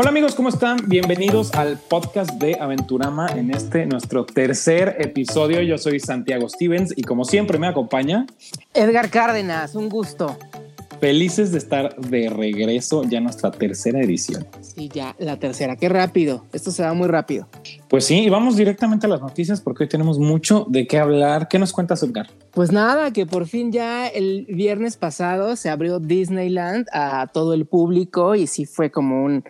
Hola amigos, ¿cómo están? Bienvenidos al podcast de Aventurama en este nuestro tercer episodio. Yo soy Santiago Stevens y como siempre me acompaña Edgar Cárdenas, un gusto. Felices de estar de regreso ya en nuestra tercera edición. Sí, ya la tercera. Qué rápido. Esto se va muy rápido. Pues sí, y vamos directamente a las noticias porque hoy tenemos mucho de qué hablar. ¿Qué nos cuentas, Edgar? Pues nada, que por fin ya el viernes pasado se abrió Disneyland a todo el público y sí fue como un,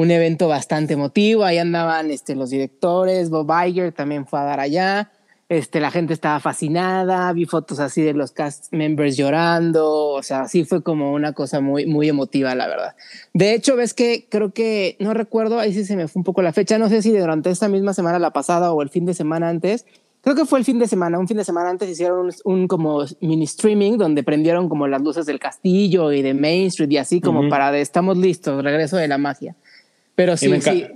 un evento bastante emotivo. Ahí andaban este, los directores, Bob Iger también fue a dar allá. Este, la gente estaba fascinada, vi fotos así de los cast members llorando, o sea, sí fue como una cosa muy, muy emotiva, la verdad. De hecho, ves que creo que, no recuerdo, ahí sí se me fue un poco la fecha, no sé si durante esta misma semana, la pasada o el fin de semana antes, creo que fue el fin de semana, un fin de semana antes hicieron un, un como mini streaming donde prendieron como las luces del castillo y de Main Street y así como para de estamos listos, regreso de la magia. Pero sí, me sí.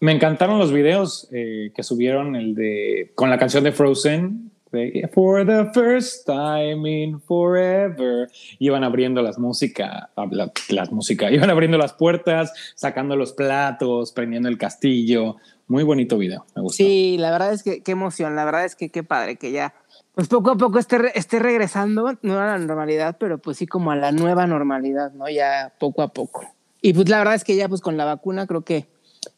Me encantaron los videos eh, que subieron, el de con la canción de Frozen, de For the first time in forever. Iban abriendo las música, la, las música, iban abriendo las puertas, sacando los platos, prendiendo el castillo. Muy bonito video, me gustó. Sí, la verdad es que qué emoción, la verdad es que qué padre que ya, pues poco a poco esté, esté regresando, no a la normalidad, pero pues sí como a la nueva normalidad, ¿no? Ya poco a poco. Y pues la verdad es que ya pues con la vacuna creo que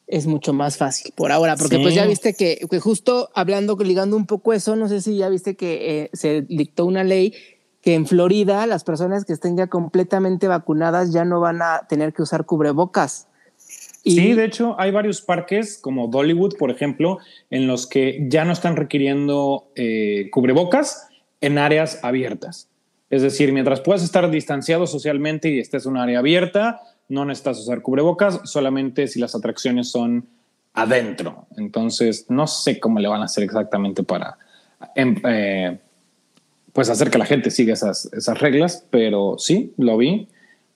es mucho más fácil por ahora, porque Sí. pues ya viste que, que justo hablando, ligando un poco eso, no sé si ya viste que eh, se dictó una ley que en Florida las personas que estén ya completamente vacunadas ya no van a tener que usar cubrebocas. Y- Sí, de hecho, hay varios parques como Dollywood, por ejemplo, en los que ya no están requiriendo eh, cubrebocas en áreas abiertas. Es decir, mientras puedas estar distanciado socialmente y estés en un área abierta, no necesitas usar cubrebocas, solamente si las atracciones son adentro. Entonces, no sé cómo le van a hacer exactamente para em, eh, pues hacer que la gente siga esas, esas reglas, pero sí, lo vi.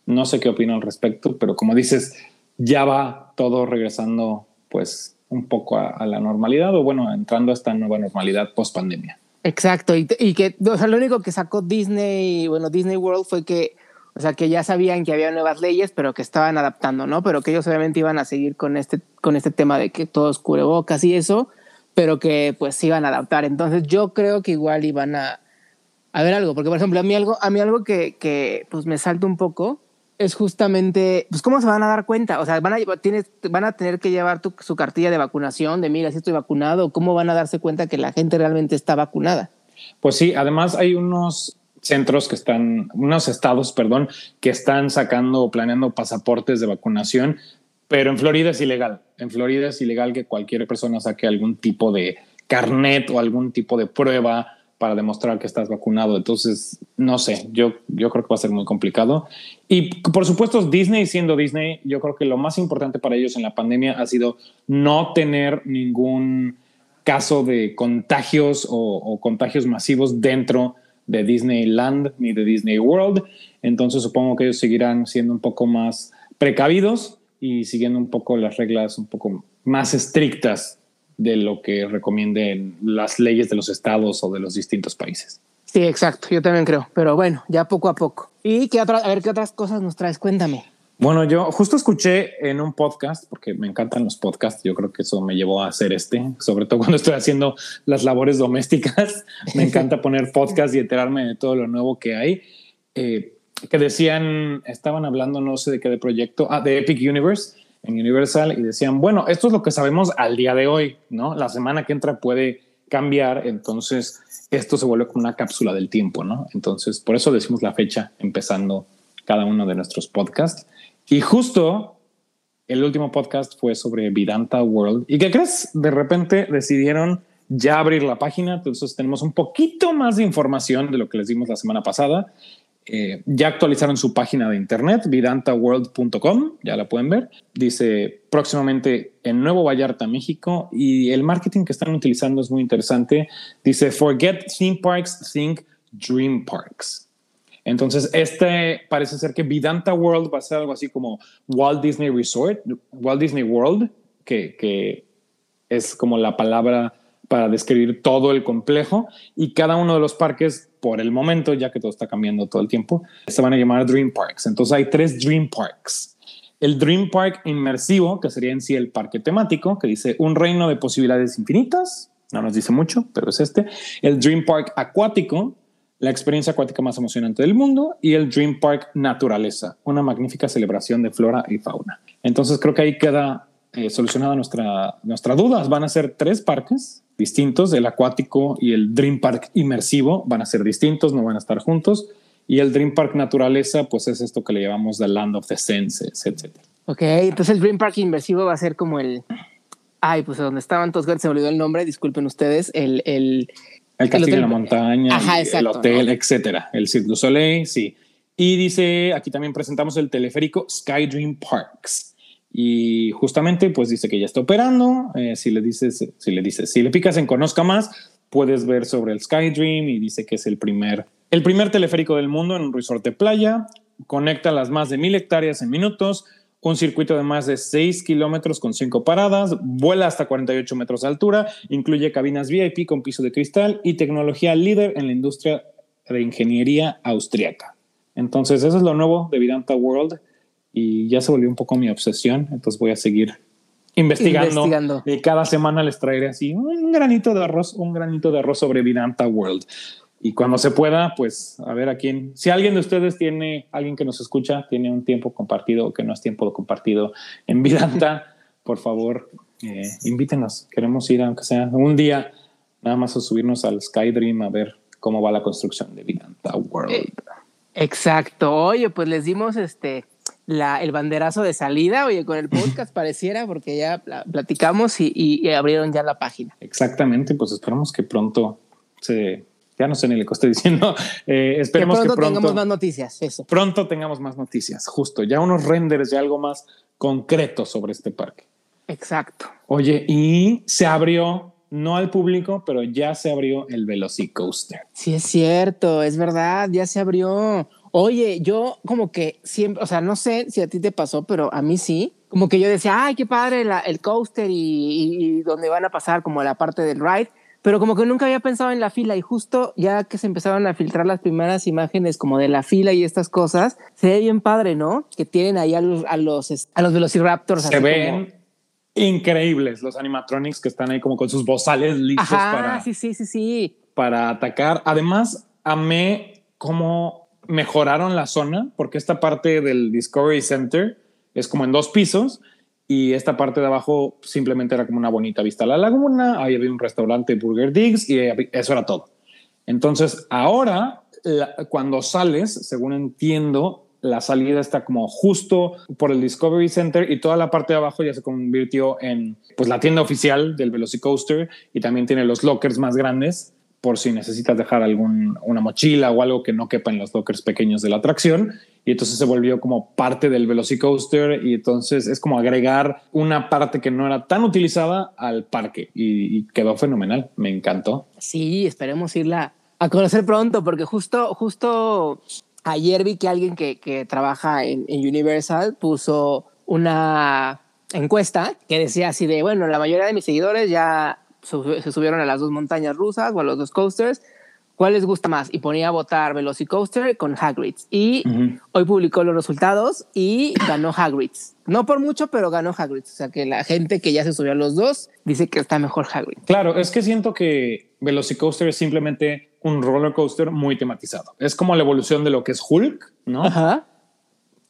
No sé qué opino al respecto, pero como dices, ya va todo regresando pues un poco a, la normalidad o bueno, entrando a esta nueva normalidad post pandemia. Exacto, y, y que, o sea, lo único que sacó Disney, bueno, Disney World fue que, o sea, que ya sabían que había nuevas leyes, pero que estaban adaptando, ¿no? Pero que ellos obviamente iban a seguir con este, con este tema de que todos cubrebocas y eso, pero que pues se iban a adaptar. Entonces yo creo que igual iban a, a ver algo, porque por ejemplo, a mí algo, a mí algo que, que pues me salta un poco es justamente, pues cómo se van a dar cuenta, o sea, van a, van a tener que llevar su cartilla de vacunación, de mira, si estoy vacunado, cómo van a darse cuenta que la gente realmente está vacunada. Pues sí, además hay unos centros que están, unos estados, perdón, que están sacando o planeando pasaportes de vacunación, pero en Florida es ilegal. En Florida es ilegal que cualquier persona saque algún tipo de carnet o algún tipo de prueba para demostrar que estás vacunado. Entonces, no sé, yo, yo creo que va a ser muy complicado. Y por supuesto, Disney siendo Disney, yo creo que lo más importante para ellos en la pandemia ha sido no tener ningún caso de contagios o, contagios masivos dentro de Disneyland ni de Disney World. Entonces supongo que ellos seguirán siendo un poco más precavidos y siguiendo un poco las reglas un poco más estrictas de lo que recomienden las leyes de los estados o de los distintos países. Sí, exacto, yo también creo, pero bueno, ya poco a poco. ¿Y qué otra, a ver qué otras cosas nos traes? Cuéntame. Bueno, yo justo escuché en un podcast, porque me encantan los podcasts, yo creo que eso me llevó a hacer este, sobre todo cuando estoy haciendo las labores domésticas, me encanta poner podcast y enterarme de todo lo nuevo que hay, eh, que decían, estaban hablando no sé de qué de proyecto, ah, de Epic Universe en Universal y decían, bueno, esto es lo que sabemos al día de hoy, ¿no? La semana que entra puede cambiar, entonces esto se vuelve como una cápsula del tiempo, ¿no? Entonces, por eso decimos la fecha empezando cada uno de nuestros podcasts. Y justo el último podcast fue sobre Vidanta World. ¿Y qué crees? De repente decidieron ya abrir la página, entonces tenemos un poquito más de información de lo que les dimos la semana pasada. Eh, ya actualizaron su página de internet, vidantaworld.com, ya la pueden ver. Dice próximamente en Nuevo Vallarta, México, y el marketing que están utilizando es muy interesante. Dice, forget theme parks, think dream parks. Entonces, este parece ser que Vidanta World va a ser algo así como Walt Disney Resort, Walt Disney World, que, que es como la palabra para describir todo el complejo y cada uno de los parques por el momento, ya que todo está cambiando todo el tiempo, se van a llamar Dream Parks. Entonces hay tres Dream Parks. el Dream Park inmersivo, que sería en sí el parque temático, que dice un reino de posibilidades infinitas, no nos dice mucho, pero es este, el Dream Park acuático, la experiencia acuática más emocionante del mundo, y el Dream Park naturaleza, una magnífica celebración de flora y fauna. Entonces creo que ahí queda eh, solucionada nuestra, nuestra duda. Van a ser tres parques distintos, el acuático y el Dream Park inmersivo van a ser distintos, no van a estar juntos. Y el Dream Park Naturaleza, pues es esto que le llamamos The Land of the Senses, etc. Ok, entonces el Dream Park inmersivo va a ser como el... Ay, pues donde estaban todos, se me olvidó el nombre, disculpen ustedes, el... El, el castillo de la montaña, el hotel, etcétera. El Cirque du Soleil, sí. Y dice, aquí también presentamos el teleférico Sky Dream Parks. Y justamente, pues dice que ya está operando. Eh, si le dices, si le dices, si le picas en Conozca Más, puedes ver sobre el Sky Dream y dice que es el primer el primer teleférico del mundo en un resort de playa, conecta las más de mil hectáreas en minutos, un circuito de más de 6 kilómetros con 5 paradas, vuela hasta 48 metros de altura, incluye cabinas VIP con piso de cristal y tecnología líder en la industria de ingeniería austriaca. Entonces, eso es lo nuevo de Vidanta World y ya se volvió un poco mi obsesión, entonces voy a seguir investigando, investigando. y cada semana les traeré así un granito de arroz, un granito de arroz sobre Vidanta World y cuando se pueda, pues a ver a quién, si alguien de ustedes tiene, alguien que nos escucha, tiene un tiempo compartido o que no es tiempo compartido en Vidanta, por favor, eh, invítenos. Queremos ir, aunque sea un día, nada más a subirnos al Skydream a ver cómo va la construcción de Vidanta World. Eh, exacto. Oye, pues les dimos este la, el banderazo de salida, oye, con el podcast pareciera, porque ya platicamos y, y abrieron ya la página. Exactamente, pues esperamos que pronto se ya no sé ni le estoy diciendo. Eh, esperemos que pronto, tengamos más noticias. Eso. Pronto tengamos más noticias, justo. Ya unos renders, ya algo más concreto sobre este parque. Exacto. Oye, y se abrió, no al público, pero ya se abrió el Velocicoaster. Sí, es cierto, es verdad, ya se abrió. Oye, yo como que siempre, o sea, no sé si a ti te pasó, pero a mí sí. Como que yo decía, ay, qué padre el coaster y, y, y donde van a pasar como la parte del ride pero como que nunca había pensado en la fila y justo ya que se empezaron a filtrar las primeras imágenes como de la fila y estas cosas, se ve bien padre, ¿no? Que tienen ahí a los, a los, a los Velociraptors. Se ven increíbles los animatronics que están ahí como con sus bozales listos para, sí, sí, sí, sí. para atacar. Además, amé cómo mejoraron la zona porque esta parte del Discovery Center es como en dos pisos y esta parte de abajo simplemente era como una bonita vista a la laguna, ahí había un restaurante Burger Digs y eso era todo. Entonces ahora cuando sales, según entiendo, la salida está como justo por el Discovery Center y toda la parte de abajo ya se convirtió en pues la tienda oficial del Velocicoaster y también tiene los lockers más grandes por si necesitas dejar algún, una mochila o algo que no quepa en los lockers pequeños de la atracción. Y entonces se volvió como parte del Velocicoaster y entonces es como agregar una parte que no era tan utilizada al parque y, quedó fenomenal. Me encantó. Sí, esperemos irla a conocer pronto porque justo, justo ayer vi que alguien que, trabaja en, en Universal puso una encuesta que decía así de, bueno, la mayoría de mis seguidores ya se subieron a las dos montañas rusas o a los dos coasters. ¿Cuál les gusta más? Y ponía a votar Velocicoaster con Hagrid's. Y hoy publicó los resultados y ganó Hagrid's. No por mucho, pero ganó Hagrid's. O sea que la gente que ya se subió a los dos dice que está mejor Hagrid. Claro, es que siento que Velocicoaster es simplemente un roller coaster muy tematizado. Es como la evolución de lo que es Hulk, ¿no? Ajá.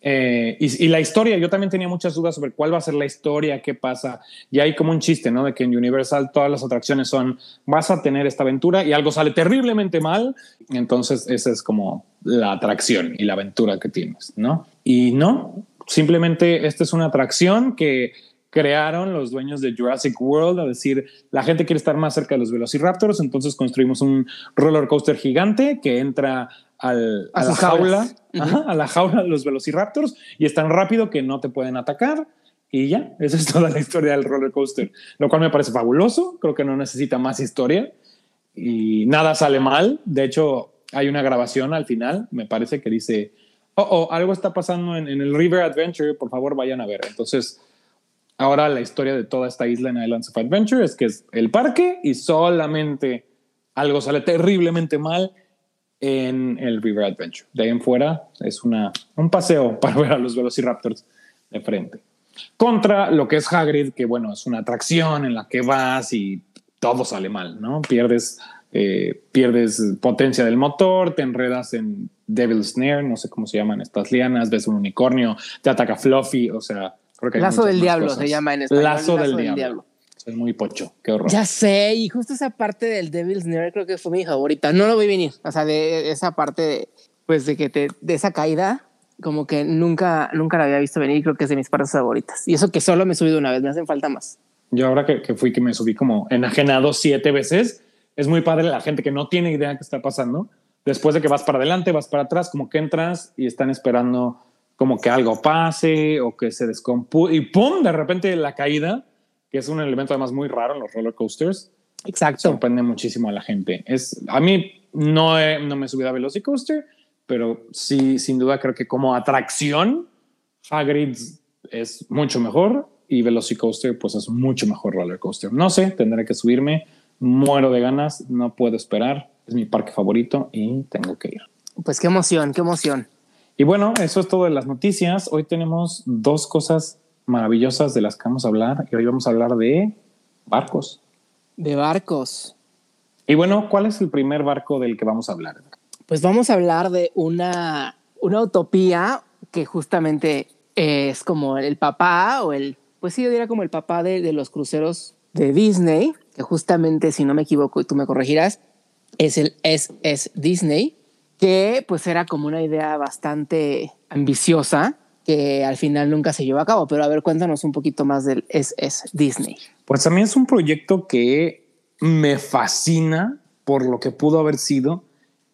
Eh, y, la historia, yo también tenía muchas dudas sobre cuál va a ser la historia, qué pasa. Y hay como un chiste, ¿no? De que en Universal todas las atracciones son, vas a tener esta aventura y algo sale terriblemente mal. Entonces esa es como la atracción y la aventura que tienes, ¿no? Y no, simplemente esta es una atracción que crearon los dueños de Jurassic World, a decir, la gente quiere estar más cerca de los Velociraptors, entonces construimos un roller coaster gigante que entra al, a, la jaula, a la jaula de los velociraptors y es tan rápido que no te pueden atacar. Y ya, esa es toda la historia del roller coaster, lo cual me parece fabuloso. Creo que no necesita más historia y nada sale mal. De hecho, hay una grabación al final, me parece que dice: Oh, oh algo está pasando en, en el River Adventure, por favor vayan a ver. Entonces, ahora la historia de toda esta isla en Islands of Adventure es que es el parque y solamente algo sale terriblemente mal en el River Adventure. De ahí en fuera es una, un paseo para ver a los Velociraptors. de frente. Contra lo que es Hagrid, que bueno, es una atracción en la que vas y todo sale mal, ¿no? Pierdes, eh, pierdes potencia del motor, te enredas en Devil's Snare, no sé cómo se llaman estas lianas, ves un unicornio, te ataca Fluffy, o sea, creo que... Lazo del Diablo se llama en español. Lazo, del, diablo. Es muy pocho, qué horror. Ya sé, y justo esa parte del Devil's Snare creo que fue mi favorita. No lo voy a venir, o sea, de esa parte de, pues de que te, de esa caída, como que nunca, nunca la había visto venir. Creo que es de mis partes favoritas. Y eso que solo me he subido una vez, me hacen falta más. Yo ahora que, fui, que me subí como enajenado siete veces, es muy padre la gente que no tiene idea qué está pasando. Después de que vas para adelante, vas para atrás, como que entras y están esperando como que algo pase o que se descompuso y ¡pum! De repente la caída, que es un elemento además muy raro en los roller coasters. Exacto. Sorprende muchísimo a la gente. Es, a mí no, no me he subido a Velocicoaster, pero sí, sin duda creo que como atracción, Hagrid es mucho mejor y Velocicoaster pues es mucho mejor roller coaster. No sé, tendré que subirme, muero de ganas, no puedo esperar, es mi parque favorito y tengo que ir. Pues qué emoción, qué emoción. Y bueno, eso es todo de las noticias. Hoy tenemos dos cosas maravillosas de las que vamos a hablar y hoy vamos a hablar de barcos. De barcos. Y bueno, ¿cuál es el primer barco del que vamos a hablar? Pues vamos a hablar de una, una utopía que justamente es como el papá o el, pues sí, yo diría como el papá de, de los cruceros de Disney, que justamente, si no me equivoco y tú me corregirás, es el SS Disney, que pues era como una idea bastante ambiciosa que al final nunca se llevó a cabo. Pero a ver, cuéntanos un poquito más del SS Disney. Pues a mí es un proyecto que me fascina por lo que pudo haber sido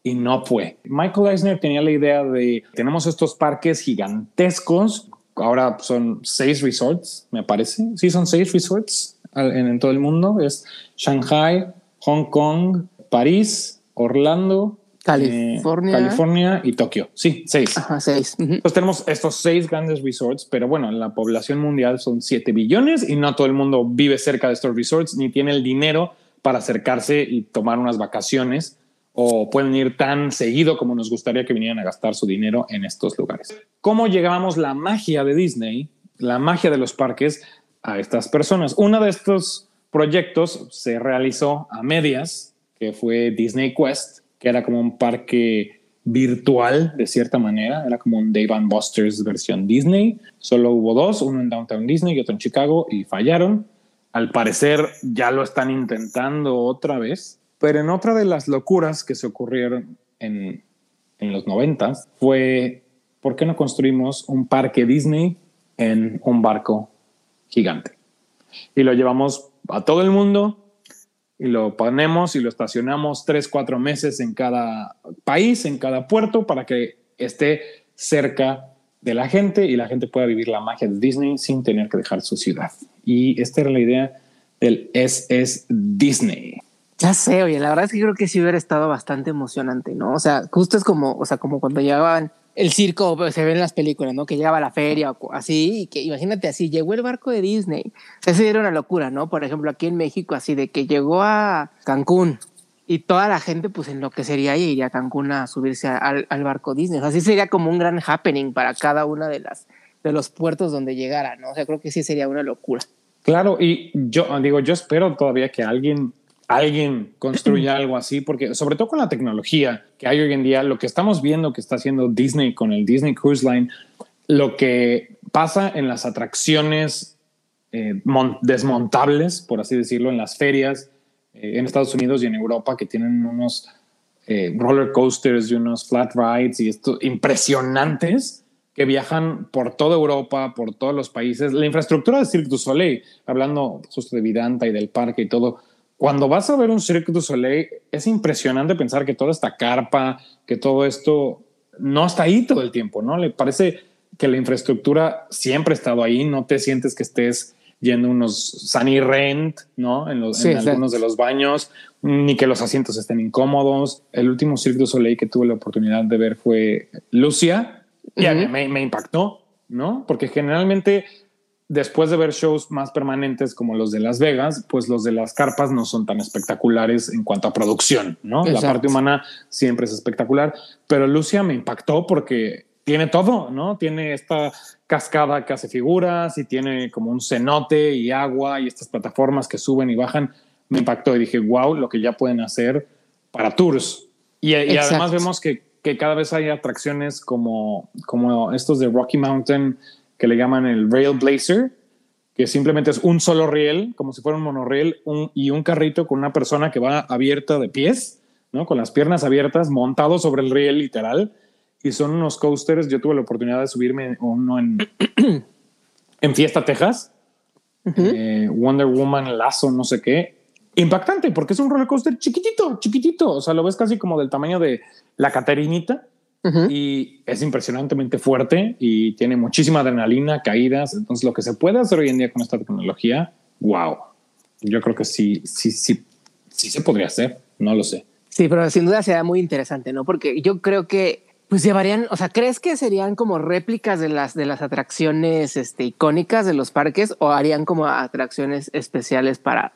y no fue. Michael Eisner tenía la idea de, tenemos estos parques gigantescos, ahora son seis resorts, me parece. Sí, son seis resorts en, todo el mundo. Es Shanghai, Hong Kong, París, Orlando, California. Eh, California y Tokio. Sí, seis. Ajá, seis. Entonces tenemos estos seis grandes resorts, pero bueno, la población mundial son siete billones y no todo el mundo vive cerca de estos resorts ni tiene el dinero para acercarse y tomar unas vacaciones o pueden ir tan seguido como nos gustaría que vinieran a gastar su dinero en estos lugares. ¿Cómo llegábamos la magia de Disney, la magia de los parques a estas personas? Uno de estos proyectos se realizó a medias, que fue Disney Quest, que era como un parque virtual de cierta manera, era como un Dave and Buster's versión Disney. Solo hubo dos, uno en Downtown Disney y otro en Chicago y fallaron. Al parecer ya lo están intentando otra vez pero en otra de las locuras que se ocurrieron en, en los noventas fue, ¿por qué no construimos un parque Disney en un barco gigante? Y lo llevamos a todo el mundo y lo ponemos y lo estacionamos tres, cuatro meses en cada país, en cada puerto, para que esté cerca de la gente y la gente pueda vivir la magia de Disney sin tener que dejar su ciudad. Y esta era la idea del SS Disney. Ya sé, oye, la verdad es que creo que sí hubiera estado bastante emocionante, ¿no? O sea, justo es como, o sea, como cuando llegaban el circo, pues, se ve en las películas, ¿no? Que llegaba a la feria o así, y que imagínate así, llegó el barco de Disney. Eso era una locura, ¿no? Por ejemplo, aquí en México, así de que llegó a Cancún y toda la gente, pues enloquecería y iría a Cancún a subirse al, al barco Disney. O sea, así sería como un gran happening para cada una de las de los puertos donde llegara, ¿no? O sea, creo que sí sería una locura. Claro, y yo digo, yo espero todavía que alguien alguien construya algo así, porque sobre todo con la tecnología que hay hoy en día, lo que estamos viendo que está haciendo Disney con el Disney Cruise Line, lo que pasa en las atracciones eh, desmontables, por así decirlo, en las ferias eh, en Estados Unidos y en Europa, que tienen unos eh, roller coasters y unos flat rides y esto impresionantes que viajan por toda Europa, por todos los países. La infraestructura de Cirque du Soleil, hablando justo de Vidanta y del parque y todo, cuando vas a ver un Cirque du Soleil, es impresionante pensar que toda esta carpa, que todo esto no está ahí todo el tiempo, ¿no? Le parece que la infraestructura siempre ha estado ahí, no te sientes que estés yendo unos Sunny Rent, ¿no? En, los, algunos de los baños, ni que los asientos estén incómodos. El último Cirque du Soleil que tuve la oportunidad de ver fue Lucia y me, me impactó, ¿no? Porque generalmente después de ver shows más permanentes como los de Las Vegas, pues los de las carpas no son tan espectaculares en cuanto a producción, ¿no? La parte humana siempre es espectacular, pero Lucia me impactó porque tiene todo, ¿no? Tiene esta cascada que hace figuras y tiene como un cenote y agua y estas plataformas que suben y bajan. Me impactó y dije, wow, lo que ya pueden hacer para tours. Y, además vemos que, que, cada vez hay atracciones como, como estos de Rocky Mountain que le llaman el Rail Blazer, que simplemente es un solo riel, como si fuera un monorriel, un, y un carrito con una persona que va abierta de pies, ¿no? Con las piernas abiertas, montado sobre el riel literal y son unos coasters. Yo tuve la oportunidad de subirme uno en, en Fiesta, Texas. Eh, Wonder Woman, Lazo, no sé qué. Impactante porque es un roller coaster chiquitito, chiquitito. O sea, lo ves casi como del tamaño de la Caterinita y es impresionantemente fuerte y tiene muchísima adrenalina, caídas. Entonces, lo que se puede hacer hoy en día con esta tecnología, wow. Yo creo que sí, sí, sí, sí se podría hacer. No lo sé. Sí, pero sin duda será muy interesante, ¿no? Porque yo creo que pues llevarían, o sea, ¿crees que serían como réplicas de las de las atracciones este, icónicas de los parques o harían como atracciones especiales para,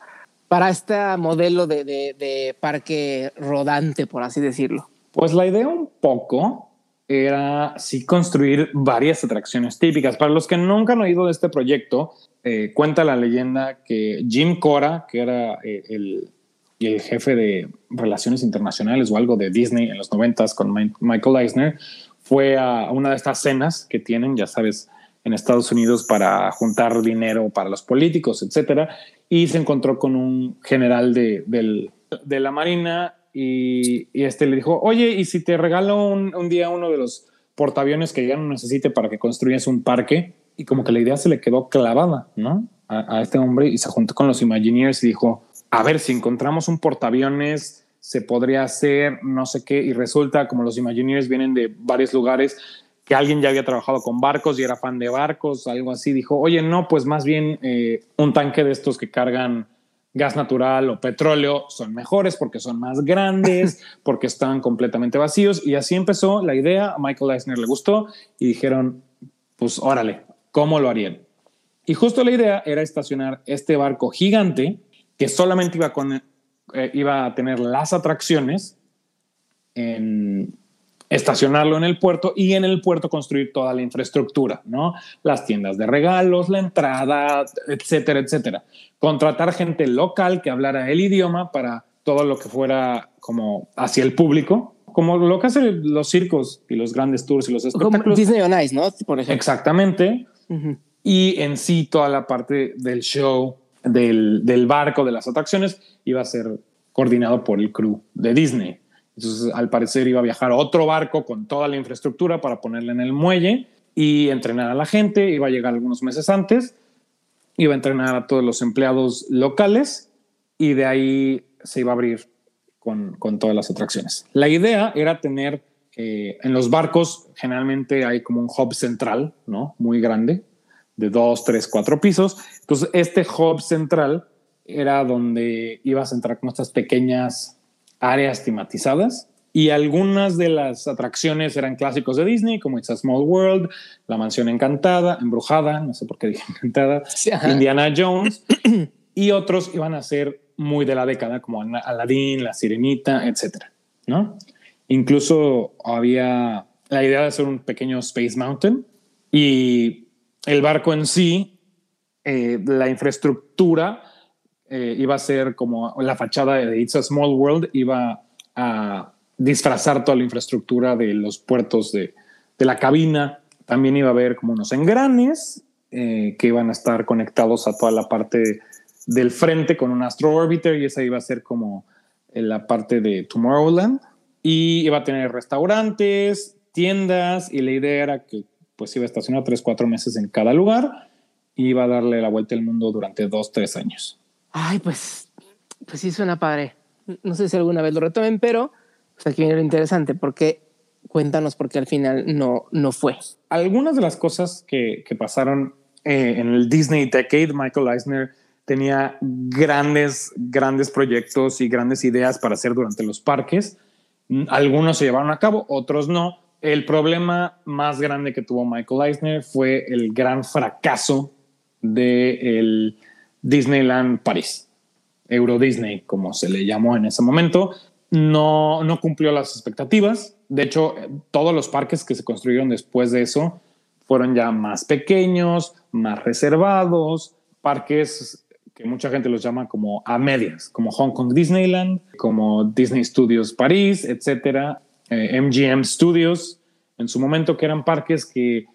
para este modelo de, de, parque rodante, por así decirlo? Pues la idea un poco era sí construir varias atracciones típicas. Para los que nunca han oído de este proyecto, eh, cuenta la leyenda que Jim Cora, que era eh, el, el jefe de relaciones internacionales o algo de Disney en los noventas con Michael Eisner, fue a una de estas cenas que tienen, ya sabes, en Estados Unidos para juntar dinero para los políticos, etcétera, y se encontró con un general de, de la Marina y, este le dijo, oye, ¿y si te regalo un, día uno de los portaaviones que ya no necesite para que construyas un parque? Y como que la idea se le quedó clavada, ¿no? A, a este hombre y se juntó con los Imagineers y dijo, a ver, si encontramos un portaaviones, se podría hacer no sé qué, y resulta como los Imagineers vienen de varios lugares, que alguien ya había trabajado con barcos y era fan de barcos, algo así, dijo, oye, no, pues más bien eh, un tanque de estos que cargan gas natural o petróleo son mejores porque son más grandes, porque están completamente vacíos. Y así empezó la idea. A Michael Eisner le gustó y dijeron, pues órale, ¿cómo lo harían? Y justo la idea era estacionar este barco gigante que solamente iba, con, eh, iba a tener las atracciones, en estacionarlo en el puerto y en el puerto construir toda la infraestructura, ¿no? Las tiendas de regalos, la entrada, etcétera, etcétera. Contratar gente local que hablara el idioma para todo lo que fuera como hacia el público, como lo que hacen los circos y los grandes tours y los espectáculos. Como Disney on Ice, ¿no? Por ejemplo. Exactamente. Y en sí toda la parte del show, del, barco, de las atracciones, iba a ser coordinado por el crew de Disney. Entonces, al parecer, iba a viajar otro barco con toda la infraestructura para ponerle en el muelle y entrenar a la gente. Iba a llegar algunos meses antes, iba a entrenar a todos los empleados locales y de ahí se iba a abrir con, todas las atracciones. La idea era tener eh, en los barcos, generalmente hay como un hub central, ¿no? Muy grande, de dos, tres, cuatro pisos. Entonces, este hub central era donde ibas a entrar con estas pequeñas áreas tematizadas y algunas de las atracciones eran clásicos de Disney, como It's a Small World, La Mansión Encantada, Embrujada, no sé por qué dije Encantada, Indiana Jones, y otros iban a ser muy de la década, como Aladdin, La Sirenita, etcétera, ¿no? Incluso había la idea de hacer un pequeño Space Mountain y el barco en sí, eh, la infraestructura eh, iba a ser como la fachada de It's a Small World, iba a disfrazar toda la infraestructura de los puertos de, la cabina. También iba a haber como unos engranes eh, que iban a estar conectados a toda la parte del frente con un Astro Orbiter y esa iba a ser como la parte de Tomorrowland. Y iba a tener restaurantes, tiendas y la idea era que pues iba a estacionar tres, cuatro meses en cada lugar y iba a darle la vuelta al mundo durante dos, tres años. Ay, pues, pues sí suena padre. No sé si alguna vez lo retomen, pero pues aquí viene lo interesante, porque cuéntanos por qué al final no, no fue. Algunas de las cosas que, que pasaron eh, en el Disney Decade, Michael Eisner tenía grandes, grandes proyectos y grandes ideas para hacer durante los parques. Algunos se llevaron a cabo, otros no el problema más grande que tuvo Michael Eisner fue el gran fracaso de el Disneyland París, Euro Disney, como se le llamó en ese momento. no, no cumplió las expectativas. De hecho, todos los parques que se construyeron después de eso fueron ya más pequeños, más reservados, parques que mucha gente los llama como a medias, como Hong Kong Disneyland, como Disney Studios París, etcétera, MGM eh, Studios, en su momento que eran parques que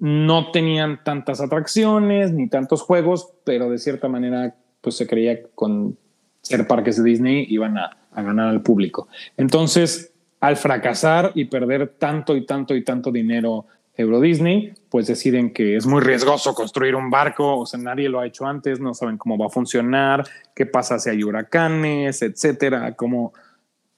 no tenían tantas atracciones ni tantos juegos, pero de cierta manera pues se creía con ser parques de Disney iban a, a ganar al público. Entonces, al fracasar y perder tanto y tanto y tanto dinero Euro Disney, pues deciden que es muy riesgoso construir un barco, o sea, nadie lo ha hecho antes, no saben cómo va a funcionar, qué pasa si hay huracanes, etcétera, cómo,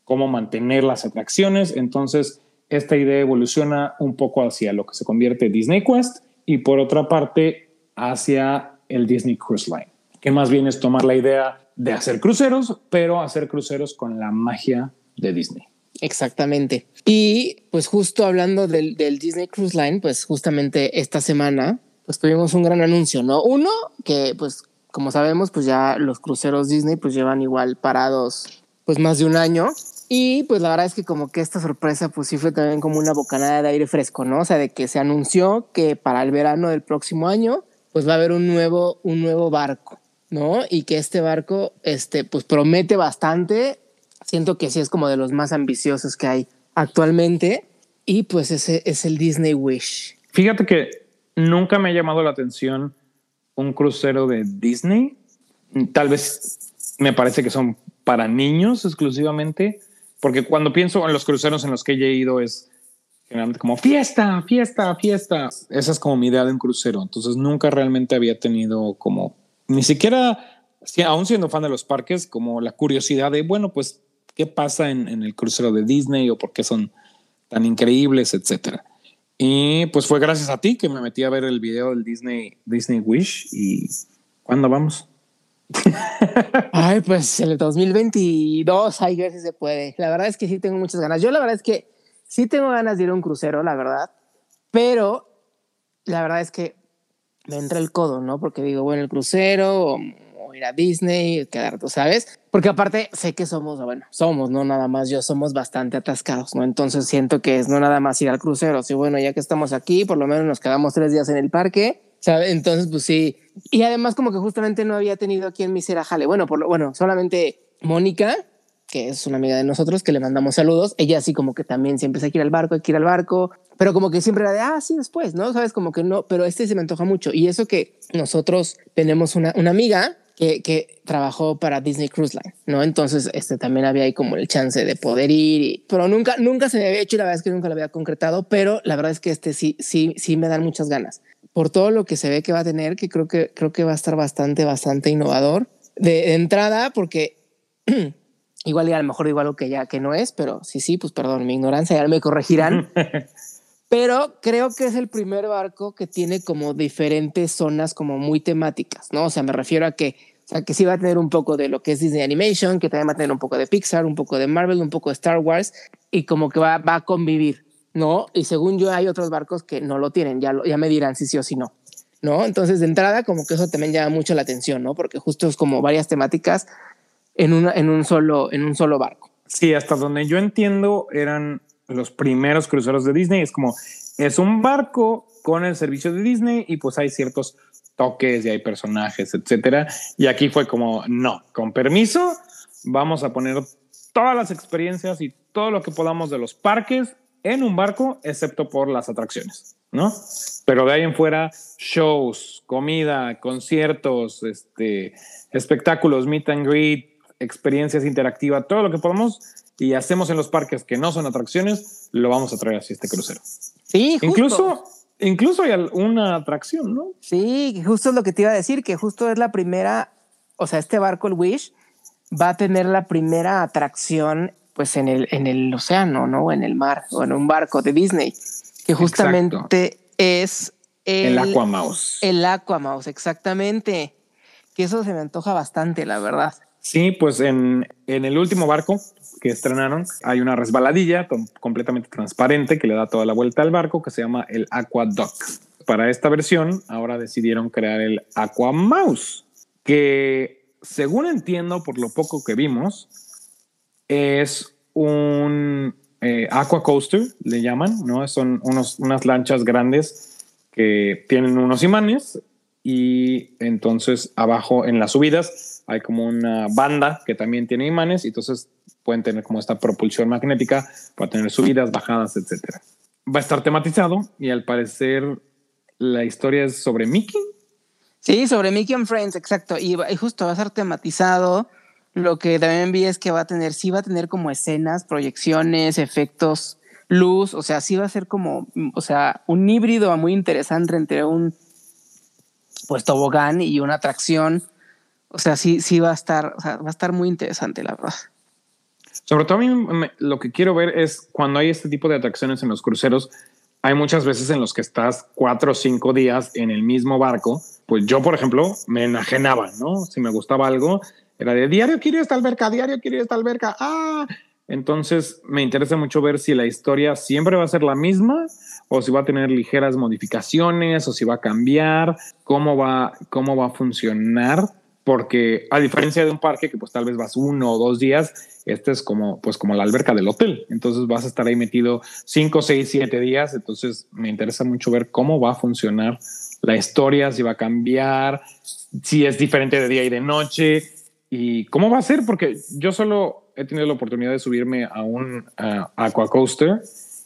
cómo mantener las atracciones. Entonces, esta idea evoluciona un poco hacia lo que se convierte en Disney Quest y por otra parte hacia el Disney Cruise Line, que más bien es tomar la idea de hacer cruceros, pero hacer cruceros con la magia de Disney. Exactamente. Y pues justo hablando del, Disney Cruise Line, pues justamente esta semana, pues tuvimos un gran anuncio, ¿no? Uno, que pues como sabemos, pues ya los cruceros Disney pues llevan igual parados pues más de un año. Y pues la verdad es que como que esta sorpresa pues sí fue también como una bocanada de aire fresco, ¿no? O sea, de que se anunció que para el verano del próximo año pues va a haber un nuevo, un nuevo barco, ¿no? Y que este barco, este, pues promete bastante Siento que sí es como de los más ambiciosos que hay actualmente. Y pues ese es el Disney Wish. Fíjate que nunca me ha llamado la atención un crucero de Disney. Tal vez me parece que son para niños exclusivamente, porque cuando pienso en los cruceros en los que he ido es generalmente como fiesta, fiesta, fiesta. Esa es como mi idea de un crucero. Entonces nunca realmente había tenido como, ni siquiera, aún siendo fan de los parques, como la curiosidad de, bueno, pues qué pasa en, el crucero de Disney o por qué son tan increíbles, etcétera. Y pues fue gracias a ti que me metí a ver el video del Disney, Disney Wish y ¿cuándo vamos? Ay, pues el 2022, hay si se puede. La verdad es que sí tengo muchas ganas. Yo la verdad es que sí tengo ganas de ir a un crucero, la verdad, pero la verdad es que me entra el codo, ¿no? Porque digo, bueno, el crucero, ir a Disney, quedar, tú sabes, porque aparte sé que somos, bueno, somos, no nada más yo, somos bastante atascados, ¿no? Entonces siento que es no nada más ir al crucero, si bueno, ya que estamos aquí, por lo menos nos quedamos tres días en el parque, Entonces, pues sí. Y además como que justamente no había tenido aquí en mi a Jale, bueno, por lo, bueno, solamente Mónica, que es una amiga de nosotros, que le mandamos saludos. Ella así como que también siempre se quiere ir al barco, hay que ir al barco, pero como que siempre era de, ah, sí, después, ¿no? Sabes, como que no, pero este se me antoja mucho. Y eso que nosotros tenemos una, una amiga que, trabajó para Disney Cruise Line, ¿no? Entonces, este también había ahí como el chance de poder ir, pero nunca, nunca se me había hecho y la verdad es que nunca lo había concretado, pero la verdad es que este sí, sí, sí me dan muchas ganas por todo lo que se ve que va a tener, que creo que, creo que va a estar bastante, bastante innovador de, entrada, porque igual y a lo mejor igual lo que ya que no es, pero sí, sí, pues perdón, mi ignorancia, ya me corregirán. pero creo que es el primer barco que tiene como diferentes zonas como muy temáticas, ¿no? O sea, me refiero a que sea, que sí va a tener un poco de lo que es Disney Animation, que también va a tener un poco de Pixar, un poco de Marvel, un poco de Star Wars, y como que va, va a convivir, ¿no? Y según yo hay otros barcos que no lo tienen, ya, ya me dirán si sí o si no, ¿no? Entonces, de entrada, como que eso también llama mucho la atención, ¿no? Porque justo es como varias temáticas en, una, en, un, solo, en un solo barco. Sí, hasta donde yo entiendo eran los primeros cruceros de Disney, es como, es un barco con el servicio de Disney y pues hay ciertos toques y hay personajes, etcétera. Y aquí fue como, no, con permiso, vamos a poner todas las experiencias y todo lo que podamos de los parques en un barco, excepto por las atracciones, ¿no? Pero de ahí en fuera, shows, comida, conciertos, este, espectáculos, meet and greet, experiencias interactivas, todo lo que podamos y hacemos en los parques que no son atracciones, lo vamos a traer así este crucero. Sí, incluso Incluso hay una atracción, ¿no? Sí, justo es lo que te iba a decir, que justo es la primera, o sea, este barco, el Wish, va a tener la primera atracción pues en el, en el océano, ¿no? O en el mar, o en un barco de Disney, que justamente es el, el Aquamouse. El Aquamouse, exactamente. Que eso se me antoja bastante, la verdad. Sí, pues en, en el último barco que estrenaron hay una resbaladilla completamente transparente que le da toda la vuelta al barco que se llama el Aqua Duck. Para esta versión ahora decidieron crear el Aqua Mouse, que según entiendo por lo poco que vimos, es un eh, aqua coaster, le llaman, ¿no? Son unos, unas lanchas grandes que tienen unos imanes y entonces abajo en las subidas hay como una banda que también tiene imanes y entonces pueden tener como esta propulsión magnética para tener subidas, bajadas, etcétera. Va a estar tematizado y al parecer la historia es sobre Mickey. Sí, sobre Mickey and Friends, exacto. Y, justo va a ser tematizado. Lo que también vi es que va a tener, sí va a tener como escenas, proyecciones, efectos, luz. O sea, sí va a ser como, o sea, un híbrido muy interesante entre un pues tobogán y una atracción. O sea, sí, sí va a estar, va a estar muy interesante, la verdad. Sobre todo a mí lo que quiero ver es cuando hay este tipo de atracciones en los cruceros, hay muchas veces en los que estás cuatro o cinco días en el mismo barco. Pues yo, por ejemplo, me enajenaba, ¿no? Si me gustaba algo, era de diario quiero esta alberca, diario quiero esta alberca. Ah, entonces me interesa mucho ver si la historia siempre va a ser la misma o si va a tener ligeras modificaciones o si va a cambiar, cómo va, cómo va a funcionar porque a diferencia de un parque que pues tal vez vas uno o dos días, este es como pues como la alberca del hotel, entonces vas a estar ahí metido cinco, seis, siete días, entonces me interesa mucho ver cómo va a funcionar la historia, si va a cambiar, si es diferente de día y de noche y cómo va a ser, porque yo solo he tenido la oportunidad de subirme a un aqua coaster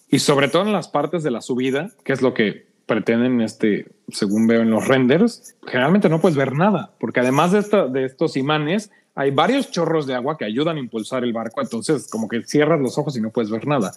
y sobre todo en las partes de la subida, que es lo que pretenden, este, según veo en los renders, generalmente no puedes ver nada, porque además de, de estos imanes, hay varios chorros de agua que ayudan a impulsar el barco, entonces como que cierras los ojos y no puedes ver nada.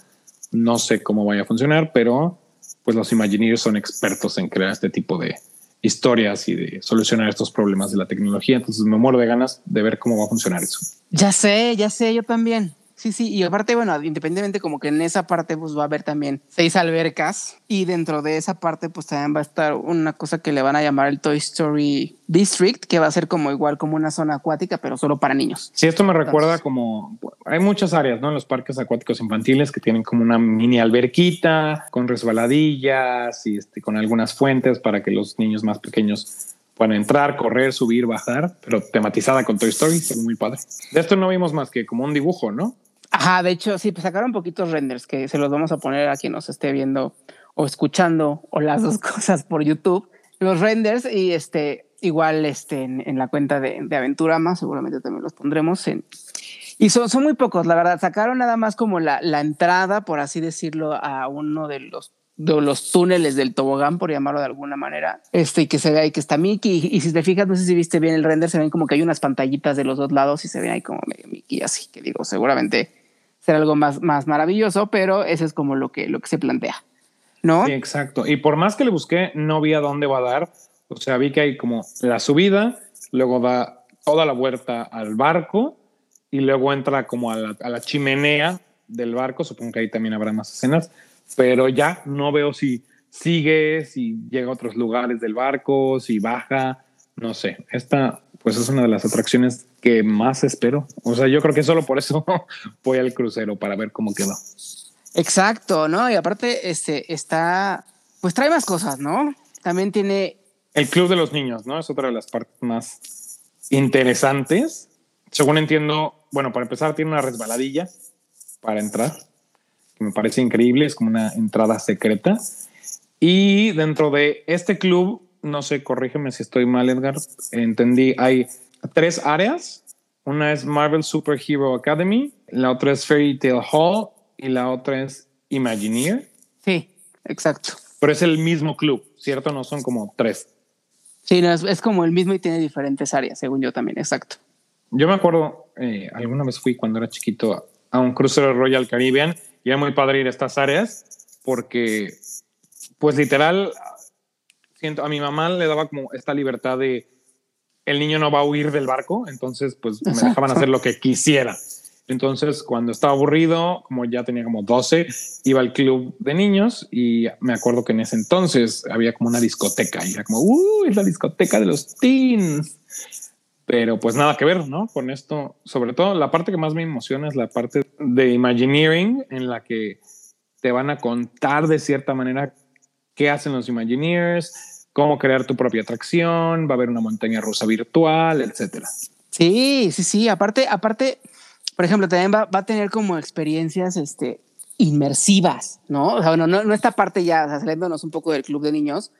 No sé cómo vaya a funcionar, pero pues los Imagineers son expertos en crear este tipo de historias y de solucionar estos problemas de la tecnología, entonces me muero de ganas de ver cómo va a funcionar eso. Ya sé, ya sé, yo también. Sí, sí, y aparte, bueno, independientemente como que en esa parte pues va a haber también seis albercas y dentro de esa parte pues también va a estar una cosa que le van a llamar el Toy Story District, que va a ser como igual como una zona acuática, pero solo para niños. Sí, esto me recuerda como, hay muchas áreas, ¿no? En los parques acuáticos infantiles que tienen como una mini alberquita con resbaladillas y este, con algunas fuentes para que los niños más pequeños pueden entrar, correr, subir, bajar, pero tematizada con Toy Story, muy padre. De esto no vimos más que como un dibujo, ¿no? Ajá, de hecho, sí, pues sacaron poquitos renders que se los vamos a poner a quien nos esté viendo o escuchando o las dos cosas por YouTube. Los renders y este, igual este, en, la cuenta de, de Aventurama, seguramente también los pondremos en, y son, son muy pocos, la verdad. Sacaron nada más como la, la entrada, por así decirlo, a uno de los de los túneles del tobogán, por llamarlo de alguna manera, este, y que se ve ahí que está Mickey, y, si te fijas, no sé si viste bien el render, se ven como que hay unas pantallitas de los dos lados y se ve ahí como medio Mickey, así que digo, seguramente será algo más, más maravilloso, pero eso es como lo que, lo que se plantea, ¿no? Sí, exacto. Y por más que le busqué, no vi a dónde va a dar. O sea, vi que hay como la subida, luego da toda la vuelta al barco y luego entra como a la, a la chimenea del barco. Supongo que ahí también habrá más escenas, pero ya no veo si sigue, si llega a otros lugares del barco, si baja, no sé. Esta pues es una de las atracciones que más espero. O sea, yo creo que solo por eso voy al crucero para ver cómo queda. Exacto, ¿no? Y aparte, este está, pues trae más cosas, ¿no? También tiene. El club de los niños, ¿no? Es otra de las partes más interesantes. Según entiendo, bueno, para empezar, tiene una resbaladilla para entrar, que me parece increíble, es como una entrada secreta. Y dentro de este club no sé, corrígeme si estoy mal, Edgar. Entendí, hay tres áreas. Una es Marvel Super Hero Academy, la otra es Fairy Tale Hall y la otra es Imagineer. Sí, exacto. Pero es el mismo club, ¿cierto? No son como tres. Sí, es, como el mismo y tiene diferentes áreas, según yo también, exacto. Yo me acuerdo, eh, alguna vez fui cuando era chiquito a un crucero Royal Caribbean y era muy padre ir a estas áreas porque, pues literal, siento, a mi mamá le daba como esta libertad de el niño no va a huir del barco, entonces pues me dejaban hacer lo que quisiera. Entonces, cuando estaba aburrido, como ya tenía como 12, iba al club de niños y me acuerdo que en ese entonces había como una discoteca y era como, uh, es la discoteca de los teens. Pero pues nada que ver, ¿no? Con esto, sobre todo la parte que más me emociona es la parte de Imagineering, en la que te van a contar de cierta manera qué hacen los Imagineers, cómo crear tu propia atracción, va a haber una montaña rusa virtual, etcétera. Sí, sí, sí. Aparte, aparte, por ejemplo, también va, va, a tener como experiencias este, inmersivas, ¿no? O sea, bueno, no, no esta parte ya, o sea, saliéndonos un poco del club de niños,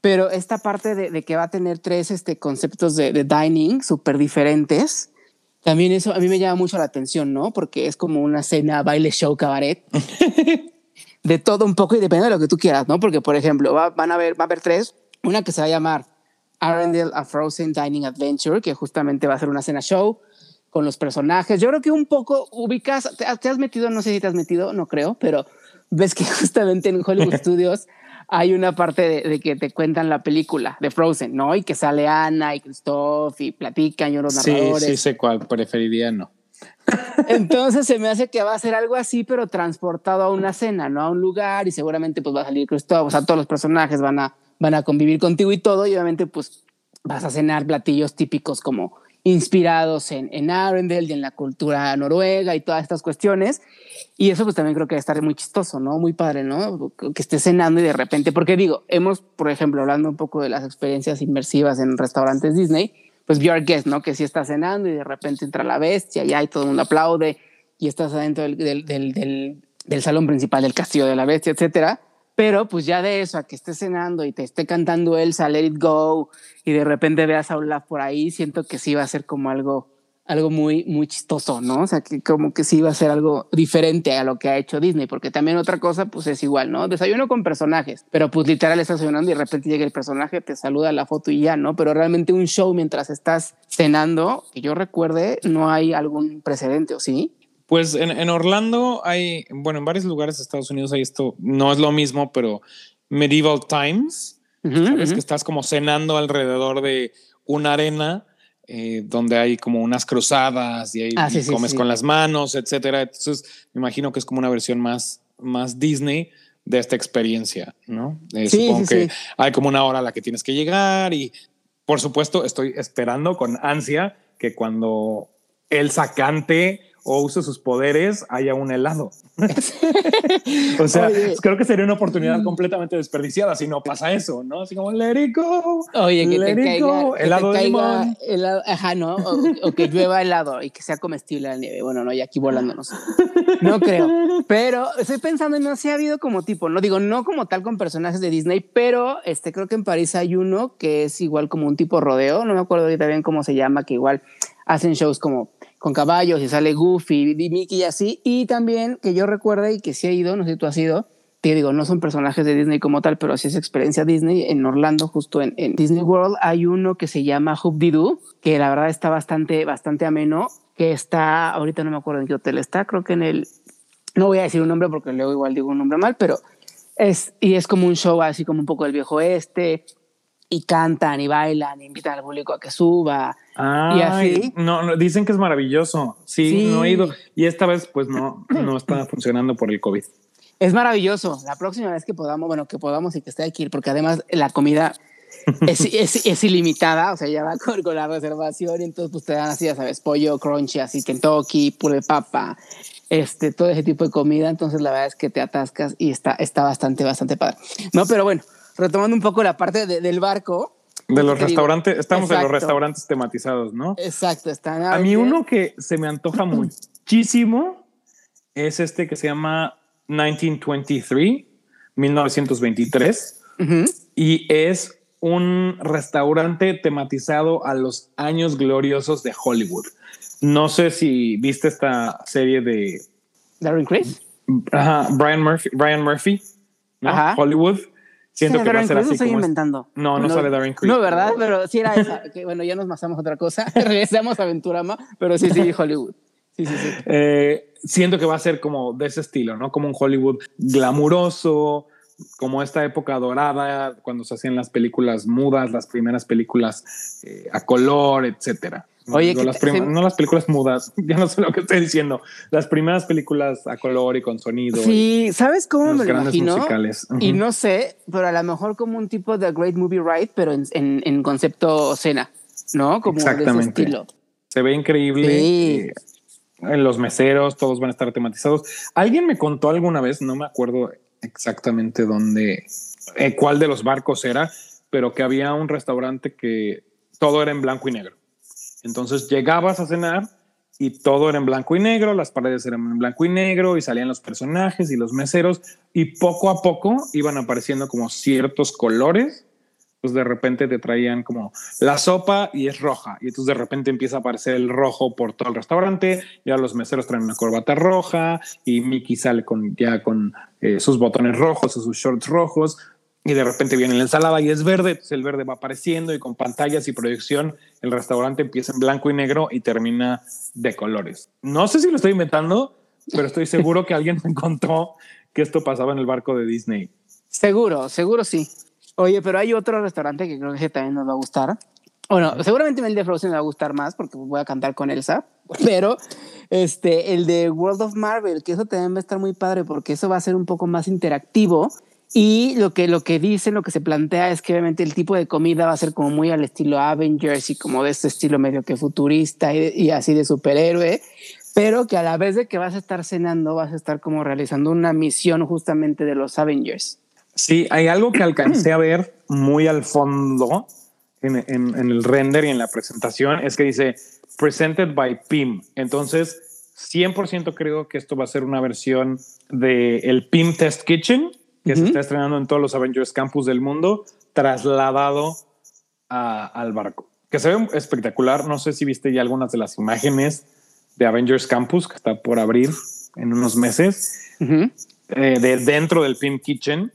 pero esta parte de, de que va a tener tres este, conceptos de, de dining súper diferentes, también eso a mí me llama mucho la atención, ¿no? Porque es como una cena, baile, show, cabaret. de todo un poco y depende de lo que tú quieras, ¿no? Porque, por ejemplo, va, van a ver, va a haber tres. Una que se va a llamar Arendelle A Frozen Dining Adventure, que justamente va a ser una cena show con los personajes. Yo creo que un poco ubicas, te, te, has metido, no sé si te has metido, no creo, pero ves que justamente en Hollywood Studios hay una parte de, de, que te cuentan la película de Frozen, ¿no? Y que sale Ana y Christoph y platican y unos narradores. Sí, sí sé cuál preferiría, no. Entonces se me hace que va a ser algo así, pero transportado a una cena, ¿no? A un lugar y seguramente pues va a salir Christoph, o sea, todos los personajes van a, van a convivir contigo y todo y obviamente pues vas a cenar platillos típicos como inspirados en, en Arendelle y en la cultura noruega y todas estas cuestiones. Y eso pues también creo que va a estar muy chistoso, ¿no? Muy padre, ¿no? Que estés cenando y de repente, porque digo, hemos, por ejemplo, hablando un poco de las experiencias inmersivas en restaurantes Disney, pues Be Our Guest, ¿no? Que si estás cenando y de repente entra la bestia y ahí todo el mundo aplaude y estás adentro del, del, del salón principal del castillo de la bestia, etcétera. Pero pues ya de eso a que estés cenando y te esté cantando Elsa, Let It Go, y de repente veas a Olaf por ahí, siento que sí va a ser como algo, algo muy, muy chistoso, ¿no? O sea, que como que sí va a ser algo diferente a lo que ha hecho Disney, porque también otra cosa, pues es igual, ¿no? Desayuno con personajes, pero pues literal estás desayunando y de repente llega el personaje, te saluda la foto y ya, ¿no? Pero realmente un show mientras estás cenando, que yo recuerde, no hay algún precedente, ¿o sí? Pues en, en, Orlando hay, bueno, en varios lugares de Estados Unidos hay esto, no es lo mismo, pero Medieval Times, uh -huh, sabes uh -huh. que estás como cenando alrededor de una arena eh, donde hay como unas cruzadas y ahí ah, sí, comes sí, sí. con las manos, etcétera. Entonces me imagino que es como una versión más, más Disney de esta experiencia, ¿no? Eh, supongo que hay como una hora a la que tienes que llegar y por supuesto estoy esperando con ansia que cuando el sacante o use sus poderes, haya un helado. o sea, Oye. creo que sería una oportunidad completamente desperdiciada si no pasa eso, ¿no? Así como, go. Oye, que te caiga, que helado te caiga helado, ajá, ¿no? O, o, que llueva helado y que sea comestible la nieve. Bueno, no, y aquí volándonos. No creo. Pero estoy pensando en no si ha habido como tipo, no digo, no como tal con personajes de Disney, pero este, creo que en París hay uno que es igual como un tipo rodeo. No me acuerdo ahorita bien cómo se llama, que igual hacen shows como con caballos y sale Goofy y Mickey y así. Y también que yo recuerde y que sí he ido, no sé si tú has ido, te digo, no son personajes de Disney como tal, pero sí es experiencia Disney. En Orlando, justo en, en Disney World, hay uno que se llama Hoop-Dee-Doo, que la verdad está bastante, bastante ameno, que está, ahorita no me acuerdo en qué hotel está, creo que en el, no voy a decir un nombre porque luego igual digo un nombre mal, pero es, y es como un show así como un poco del viejo este, y cantan y bailan, y invitan al público a que suba. Ay, y así. No, no, dicen que es maravilloso. Sí, sí, no he ido. Y esta vez, pues no, no está funcionando por el COVID. Es maravilloso. La próxima vez que podamos, bueno, que podamos y que esté aquí, porque además la comida es, es, es, ilimitada, o sea, ya va con, con, la reservación y entonces pues te dan así, ya sabes, pollo, crunchy, así, Kentucky, puré de papa, este, todo ese tipo de comida. Entonces la verdad es que te atascas y está, está bastante, bastante padre. No, pero bueno, retomando un poco la parte de, del barco. De los restaurantes, digo, estamos exacto. en los restaurantes tematizados, ¿no? Exacto, están. A mí uno que se me antoja muchísimo es este que se llama 1923, 1923, uh -huh. y es un restaurante tematizado a los años gloriosos de Hollywood. No sé si viste esta serie de Darren Criss, Ajá, Brian Murphy, Brian Murphy, ¿no? Ajá. Hollywood. Siento sí, que va a ser así. estoy inventando. No, no, no, sale Darren Criss. No, ¿verdad? Pero sí era esa. que, bueno, ya nos masamos otra cosa. Regresamos a Aventurama, pero sí, sí, Hollywood. Sí, sí, sí. Eh, siento que va a ser como de ese estilo, ¿no? Como un Hollywood glamuroso, como esta época dorada, cuando se hacían las películas mudas, las primeras películas eh, a color, etcétera. Oye, no, las se... no las películas mudas, ya no sé lo que estoy diciendo. Las primeras películas a color y con sonido. Sí, ¿sabes cómo me lo imagino? Musicales. Y no sé, pero a lo mejor como un tipo de Great Movie Ride, pero en, en, en concepto cena, ¿no? Como Exactamente. de ese estilo. Se ve increíble. Sí. Eh, los meseros, todos van a estar tematizados. Alguien me contó alguna vez, no me acuerdo exactamente dónde, eh, cuál de los barcos era, pero que había un restaurante que todo era en blanco y negro. Entonces llegabas a cenar y todo era en blanco y negro, las paredes eran en blanco y negro y salían los personajes y los meseros y poco a poco iban apareciendo como ciertos colores. Pues de repente te traían como la sopa y es roja y entonces de repente empieza a aparecer el rojo por todo el restaurante. Ya los meseros traen una corbata roja y Mickey sale con ya con eh, sus botones rojos o sus shorts rojos y de repente viene la ensalada y es verde, entonces el verde va apareciendo y con pantallas y proyección el restaurante empieza en blanco y negro y termina de colores. No sé si lo estoy inventando, pero estoy seguro que alguien me contó que esto pasaba en el barco de Disney. Seguro, seguro sí. Oye, pero hay otro restaurante que creo que también nos va a gustar. Bueno, seguramente el de Frozen me va a gustar más porque voy a cantar con Elsa, pero este, el de World of Marvel, que eso también va a estar muy padre porque eso va a ser un poco más interactivo y lo que, lo que dicen, lo que se plantea es que obviamente el tipo de comida va a ser como muy al estilo Avengers y como de este estilo medio que futurista y, así de superhéroe, pero que a la vez de que vas a estar cenando, vas a estar como realizando una misión justamente de los Avengers. Sí, hay algo que alcancé a ver muy al fondo en, en, en el render y en la presentación, es que dice presented by PIM. Entonces, 100% creo que esto va a ser una versión de el PIM Test Kitchen que se está estrenando en todos los Avengers Campus del mundo, trasladado al barco. Que se ve espectacular. No sé si viste ya algunas de las imágenes de Avengers Campus que está por abrir en unos meses, eh, de dentro del Film Kitchen.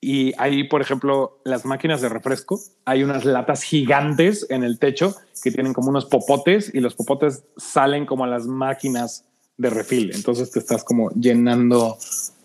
Y ahí, por ejemplo, las máquinas de refresco, hay unas latas gigantes en el techo que tienen como unos popotes y los popotes salen como a las máquinas de refil. Entonces te estás como llenando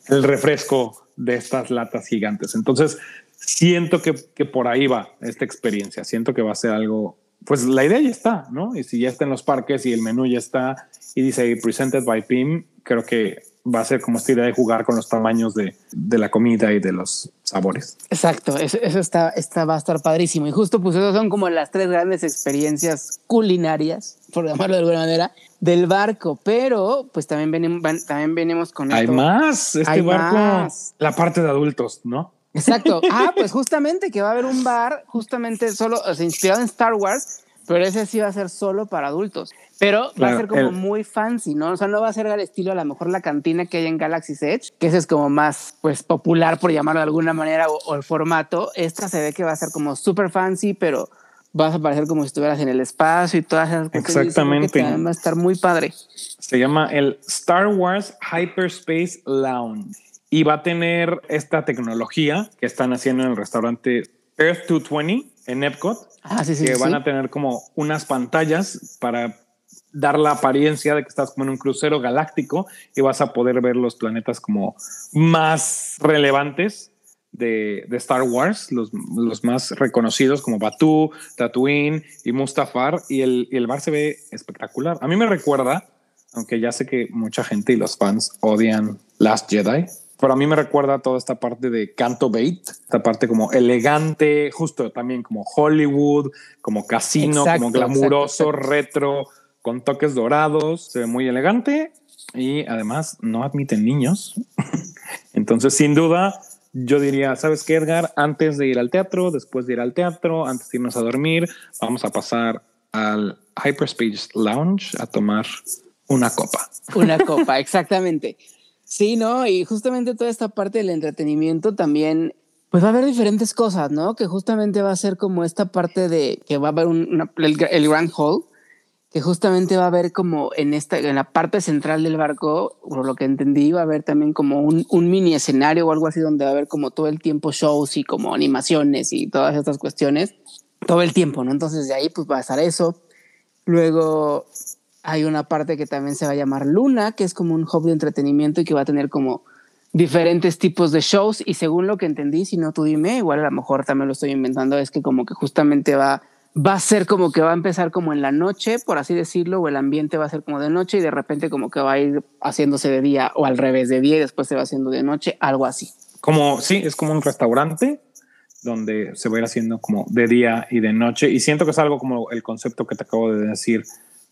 el refresco de estas latas gigantes. Entonces, siento que, que, por ahí va esta experiencia. Siento que va a ser algo, pues la idea ya está, ¿no? Y si ya está en los parques y el menú ya está y dice presented by PIM, creo que va a ser como esta idea de jugar con los tamaños de, de la comida y de los sabores. Exacto, eso, eso, está, está, va a estar padrísimo. Y justo pues esas son como las tres grandes experiencias culinarias, por llamarlo de alguna manera, del barco. Pero pues también venimos, también venimos con... Hay más, este Hay barco, más. la parte de adultos, ¿no? Exacto. Ah, pues justamente que va a haber un bar justamente solo, o sea, inspirado en Star Wars, pero ese sí va a ser solo para adultos. Pero va a ser como muy fancy, ¿no? O sea, no va a ser al estilo a lo mejor la cantina que hay en Galaxy's Edge, que ese es como más, pues, popular, por llamarlo de alguna manera, o, el formato. Esta se ve que va a ser como súper fancy, pero vas a parecer como si estuvieras en el espacio y todas esas cosas. Exactamente. va a estar muy padre. Se llama el Star Wars Hyperspace Lounge y va a tener esta tecnología que están haciendo en el restaurante Earth 220 en Epcot. Ah, sí, sí, que sí. van a tener como unas pantallas para dar la apariencia de que estás como en un crucero galáctico y vas a poder ver los planetas como más relevantes de, de Star Wars, los, los, más reconocidos como Batu, Tatooine y Mustafar. Y el, y el bar se ve espectacular. A mí me recuerda, aunque ya sé que mucha gente y los fans odian Last Jedi, pero a mí me recuerda toda esta parte de Canto Bait, esta parte como elegante, justo también como Hollywood, como casino, exacto, como glamuroso, exacto, exacto. retro con toques dorados, se ve muy elegante y además no admiten niños. Entonces, sin duda, yo diría, ¿sabes qué, Edgar? Antes de ir al teatro, después de ir al teatro, antes de irnos a dormir, vamos a pasar al Hyperspace Lounge a tomar una copa. Una copa, exactamente. Sí, ¿no? Y justamente toda esta parte del entretenimiento también, pues va a haber diferentes cosas, ¿no? Que justamente va a ser como esta parte de que va a haber un, el Grand Hall, que justamente va a haber como en esta en la parte central del barco, por lo que entendí, va a haber también como un, un, mini escenario o algo así donde va a haber como todo el tiempo shows y como animaciones y todas estas cuestiones, todo el tiempo, ¿no? Entonces de ahí pues va a estar eso. Luego hay una parte que también se va a llamar Luna, que es como un hub de entretenimiento y que va a tener como diferentes tipos de shows y según lo que entendí, si no tú dime, igual a lo mejor también lo estoy inventando, es que como que justamente va va a ser como que va a empezar como en la noche, por así decirlo, o el ambiente va a ser como de noche y de repente como que va a ir haciéndose de día o al revés de día y después se va haciendo de noche, algo así. Como, sí, es como un restaurante donde se va a ir haciendo como de día y de noche y siento que es algo como el concepto que te acabo de decir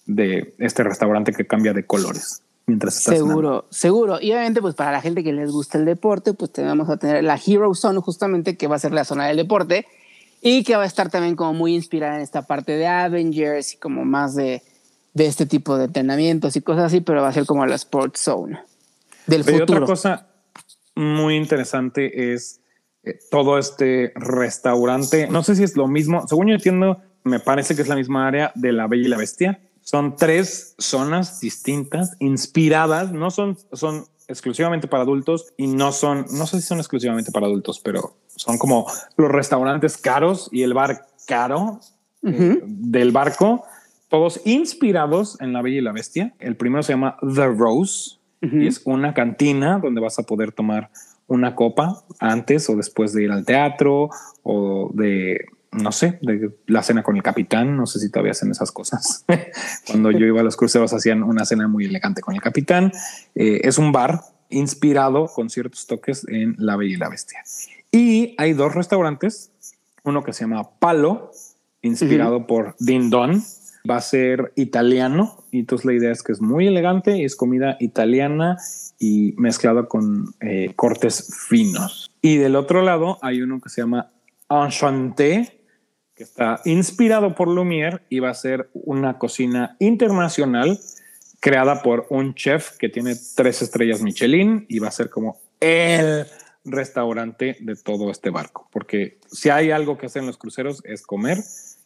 de este restaurante que cambia de colores. Mientras estás seguro, cenando. seguro. Y obviamente, pues para la gente que les gusta el deporte, pues tenemos a tener la Hero Zone, justamente que va a ser la zona del deporte, y que va a estar también como muy inspirada en esta parte de Avengers y como más de, de este tipo de entrenamientos y cosas así, pero va a ser como la Sports Zone del futuro. otra cosa muy interesante es eh, todo este restaurante. No sé si es lo mismo. Según yo entiendo, me parece que es la misma área de la Bella y la Bestia. Son tres zonas distintas, inspiradas, no son, son exclusivamente para adultos y no son, no sé si son exclusivamente para adultos, pero son como los restaurantes caros y el bar caro eh, del barco, todos inspirados en La Bella y la Bestia. El primero se llama The Rose y es una cantina donde vas a poder tomar una copa antes o después de ir al teatro o de no sé, de la cena con el capitán. No sé si todavía hacen esas cosas. Cuando yo iba a los cruceros hacían una cena muy elegante con el capitán. Eh, es un bar inspirado con ciertos toques en La Bella y la Bestia. Y hay dos restaurantes, uno que se llama Palo, inspirado por Din Don. Va a ser italiano y entonces la idea es que es muy elegante y es comida italiana y mezclada con eh, cortes finos. Y del otro lado hay uno que se llama Enchanté, que está inspirado por Lumière y va a ser una cocina internacional creada por un chef que tiene tres estrellas Michelin y va a ser como el restaurante de todo este barco. Porque si hay algo que hacen los cruceros es comer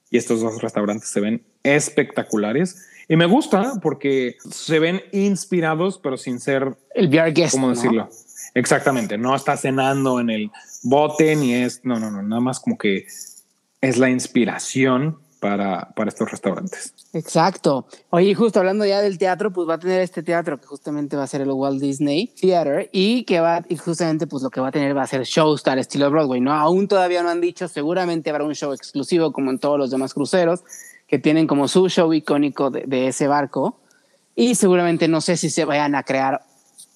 y estos dos restaurantes se ven espectaculares. Y me gusta porque se ven inspirados, pero sin ser el VR guest. ¿Cómo decirlo? Exactamente. No está cenando en el bote ni es. No, no, no. Nada más como que es la inspiración para, para, estos restaurantes. Exacto. Oye, justo hablando ya del teatro, pues va a tener este teatro que justamente va a ser el Walt Disney Theater y que va, y justamente pues lo que va a tener va a ser shows al estilo Broadway, ¿no? Aún todavía no han dicho, seguramente habrá un show exclusivo como en todos los demás cruceros que tienen como su show icónico de, de ese barco y seguramente no sé si se vayan a crear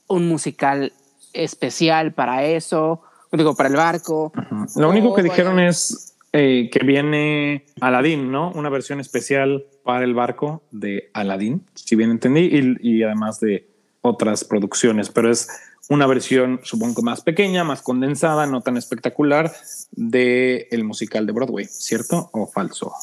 un musical especial para eso, digo, para el barco. Lo único que dijeron es eh, que viene Aladdin, ¿no? Una versión especial para el barco de Aladdin, si bien entendí, y, además de otras producciones, pero es una versión, supongo, más pequeña, más condensada, no tan espectacular de el musical de Broadway, ¿cierto o falso?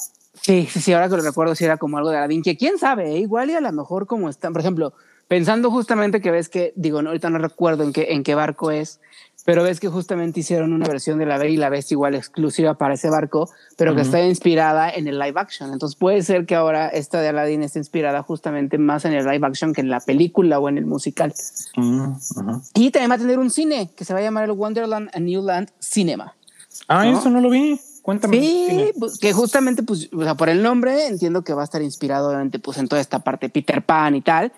Sí, sí, sí, ahora que lo recuerdo, si era como algo de Aladdin, que quién sabe, ¿eh? igual y a lo mejor como están, por ejemplo, pensando justamente que ves que, digo, no, ahorita no recuerdo en qué, en qué barco es, pero ves que justamente hicieron una versión de La Bella y la Bestia igual exclusiva para ese barco, pero que está inspirada en el live action. Entonces puede ser que ahora esta de Aladdin esté inspirada justamente más en el live action que en la película o en el musical. Y también va a tener un cine que se va a llamar el Wonderland a New Land Cinema. Ah, eso no lo vi. Cuéntame. Sí, pues, que justamente, pues, o sea, por el nombre entiendo que va a estar inspirado obviamente pues en toda esta parte Peter Pan y tal,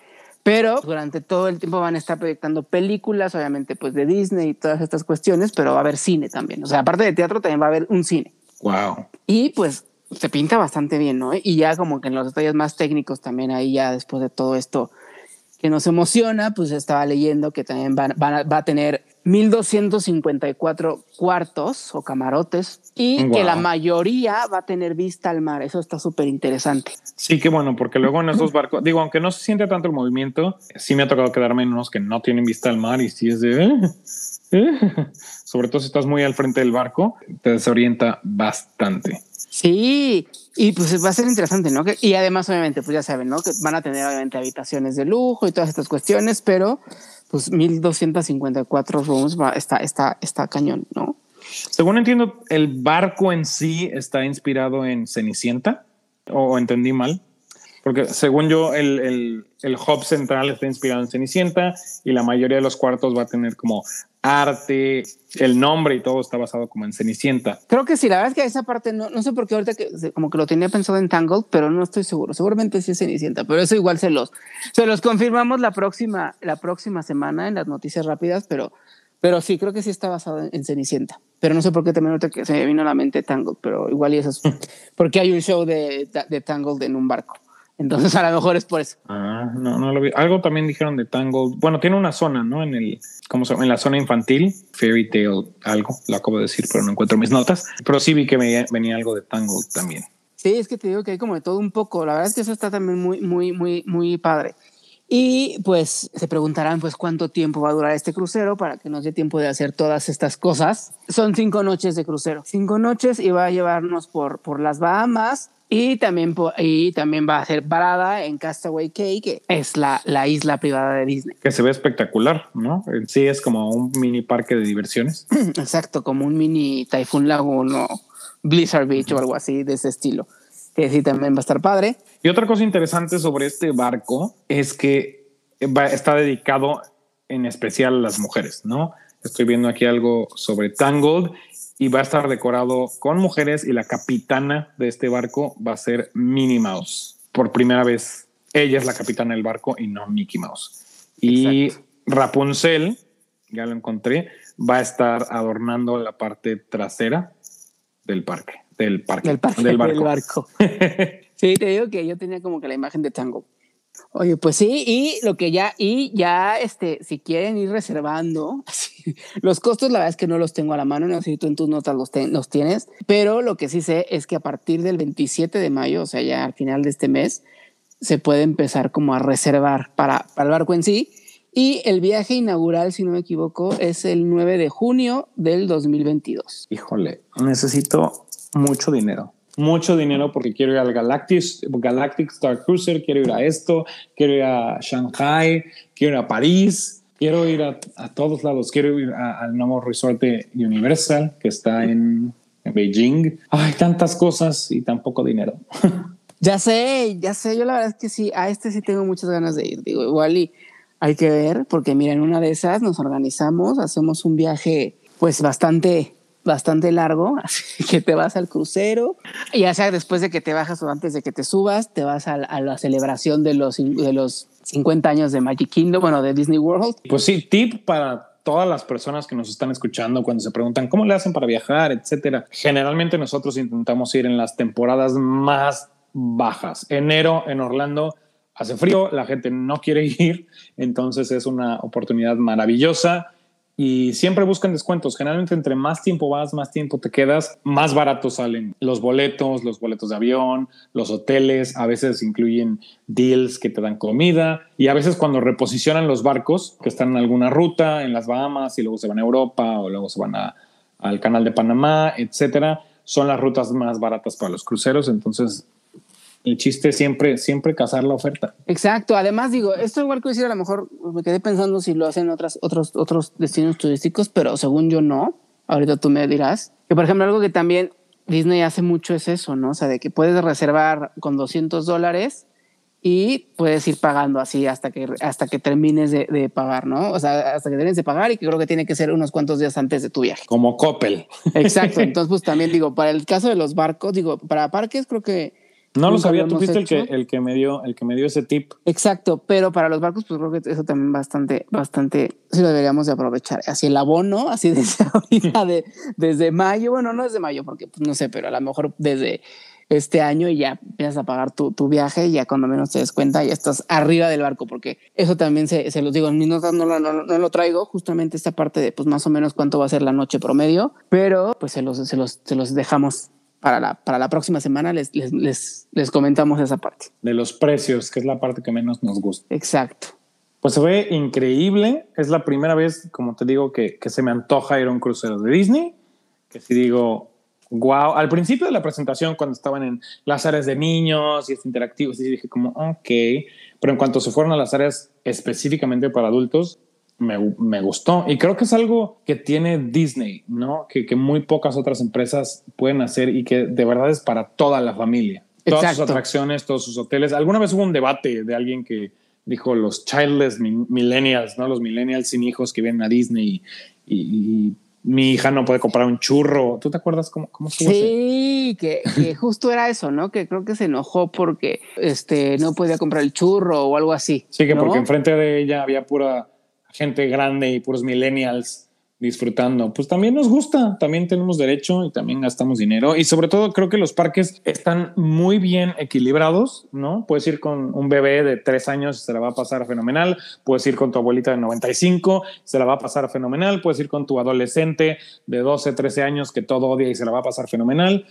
pero durante todo el tiempo van a estar proyectando películas, obviamente pues de Disney y todas estas cuestiones, pero va a haber cine también. O sea, aparte de teatro también va a haber un cine. Wow. Y pues se pinta bastante bien, ¿no? Y ya como que en los detalles más técnicos también ahí ya después de todo esto que nos emociona, pues estaba leyendo que también va a tener 1254 cuartos o camarotes y que la mayoría va a tener vista al mar. Eso está súper interesante. Sí, qué bueno, porque luego en esos barcos, digo, aunque no se siente tanto el movimiento, sí me ha tocado quedarme en unos que no tienen vista al mar y sí es de... Eh, eh". Sobre todo si estás muy al frente del barco, te desorienta bastante. Sí, y pues va a ser interesante, ¿no? y además, obviamente, pues ya saben, ¿no? Que van a tener obviamente habitaciones de lujo y todas estas cuestiones, pero pues 1254 rooms va, está, está, está cañón, ¿no? Según entiendo, el barco en sí está inspirado en Cenicienta, o entendí mal. Porque según yo, el, el, el, hub central está inspirado en Cenicienta y la mayoría de los cuartos va a tener como arte, el nombre y todo está basado como en Cenicienta. Creo que sí, la verdad es que esa parte no, no sé por qué ahorita que como que lo tenía pensado en Tangled, pero no estoy seguro. Seguramente sí es Cenicienta, pero eso igual se los, se los confirmamos la próxima, la próxima semana en las noticias rápidas, pero, pero sí, creo que sí está basado en, Cenicienta. Pero no sé por qué también ahorita que se me vino a la mente Tangled, pero igual y eso es porque hay un show de, de Tangled en un barco. Entonces a lo mejor es por eso. Ah, no, no lo vi. Algo también dijeron de Tangled. Bueno, tiene una zona, ¿no? En el, ¿cómo se llama? En la zona infantil, Fairy Tale, algo, lo acabo de decir, pero no encuentro mis notas. Pero sí vi que venía, algo de Tangled también. Sí, es que te digo que hay como de todo un poco. La verdad es que eso está también muy, muy, muy, muy padre. Y pues se preguntarán pues cuánto tiempo va a durar este crucero para que nos dé tiempo de hacer todas estas cosas. Son cinco noches de crucero. Cinco noches y va a llevarnos por, por las Bahamas, y también, y también va a ser parada en Castaway Cay, que es la, la isla privada de Disney. Que se ve espectacular, ¿no? Sí, es como un mini parque de diversiones. Exacto, como un mini Typhoon Lagoon o Blizzard Beach o algo así de ese estilo. Que sí, también va a estar padre. Y otra cosa interesante sobre este barco es que va, está dedicado en especial a las mujeres, ¿no? Estoy viendo aquí algo sobre Tangled y va a estar decorado con mujeres y la capitana de este barco va a ser Minnie Mouse. Por primera vez, ella es la capitana del barco y no Mickey Mouse. Y Rapunzel, ya lo encontré, va a estar adornando la parte trasera del parque, del parque, del, parque, del barco. sí, te digo que yo tenía como que la imagen de Tango. Oye, pues sí, y lo que ya, y ya, este, si quieren ir reservando, los costos, la verdad es que no los tengo a la mano, no sé si tú en tus notas los, los tienes, pero lo que sí sé es que a partir del 27 de mayo, o sea, ya al final de este mes, se puede empezar como a reservar para, para el barco en sí. Y el viaje inaugural, si no me equivoco, es el 9 de junio del 2022. Híjole, necesito mucho dinero mucho dinero porque quiero ir al Galactic, Galactic Star Cruiser, quiero ir a esto, quiero ir a Shanghai, quiero ir a París, quiero ir a, todos lados, quiero ir al nuevo resort de Universal que está en, Beijing. Hay tantas cosas y tan poco dinero. Ya sé, ya sé, yo la verdad es que sí, a este sí tengo muchas ganas de ir, digo, igual y hay que ver, porque mira, en una de esas nos organizamos, hacemos un viaje pues bastante bastante largo, así que te vas al crucero, ya sea después de que te bajas o antes de que te subas, te vas a, la celebración de los, de los 50 años de Magic Kingdom, bueno, de Disney World. Pues sí, tip para todas las personas que nos están escuchando cuando se preguntan cómo le hacen para viajar, etcétera. Generalmente nosotros intentamos ir en las temporadas más bajas. Enero en Orlando hace frío, la gente no quiere ir, entonces es una oportunidad maravillosa y siempre buscan descuentos. Generalmente entre más tiempo vas, más tiempo te quedas, más baratos salen los boletos, los boletos de avión, los hoteles, a veces incluyen deals que te dan comida y a veces cuando reposicionan los barcos que están en alguna ruta en las Bahamas y luego se van a Europa o luego se van a, al canal de Panamá, etcétera, son las rutas más baratas para los cruceros. Entonces el chiste siempre, siempre cazar la oferta. Exacto. Además, digo, esto igual que decir, a lo mejor me quedé pensando si lo hacen otras, otros, otros destinos turísticos, pero según yo no. Ahorita tú me dirás. Que, por ejemplo, algo que también Disney hace mucho es eso, ¿no? O sea, de que puedes reservar con 200 dólares y puedes ir pagando así hasta que, hasta que termines de, de, pagar, ¿no? O sea, hasta que termines de pagar y que creo que tiene que ser unos cuantos días antes de tu viaje. Como Coppel. Exacto. Entonces, pues también digo, para el caso de los barcos, digo, para parques creo que no lo sabía, tú fuiste el que, el que me dio, el que me dio ese tip. Exacto, pero para los barcos, pues creo que eso también bastante, bastante, sí lo deberíamos de aprovechar. Así el abono, así desde ahorita, de, desde mayo, bueno, no desde mayo, porque pues, no sé, pero a lo mejor desde este año y ya empiezas a pagar tu, tu viaje y ya cuando menos te des cuenta ya estás arriba del barco, porque eso también se, se los digo, en mis notas no, no, no, no, lo traigo, justamente esta parte de pues más o menos cuánto va a ser la noche promedio, pero pues se los, se los, se los dejamos para la, para la próxima semana les, les, les, comentamos esa parte. De los precios, que es la parte que menos nos gusta. Exacto. Pues se ve increíble. Es la primera vez, como te digo, que, que se me antoja ir a un crucero de Disney. Que si digo, wow. Al principio de la presentación, cuando estaban en las áreas de niños y es interactivo, sí dije como, ok. Pero en cuanto se fueron a las áreas específicamente para adultos, me, gustó. Y creo que es algo que tiene Disney, ¿no? Que, que, muy pocas otras empresas pueden hacer y que de verdad es para toda la familia. Todas sus atracciones, todos sus hoteles. Alguna vez hubo un debate de alguien que dijo los childless millennials, ¿no? Los millennials sin hijos que vienen a Disney y, mi hija no puede comprar un churro. ¿Tú te acuerdas cómo, cómo Sí, que, que, justo era eso, ¿no? Que creo que se enojó porque este, no podía comprar el churro o algo así. Sí, que porque enfrente de ella había pura gente grande y puros millennials disfrutando, pues también nos gusta, también tenemos derecho y también gastamos dinero. Y sobre todo creo que los parques están muy bien equilibrados, ¿no? Puedes ir con un bebé de tres años, se la va a pasar fenomenal, puedes ir con tu abuelita de 95, se la va a pasar fenomenal, puedes ir con tu adolescente de 12, 13 años que todo odia y se la va a pasar fenomenal.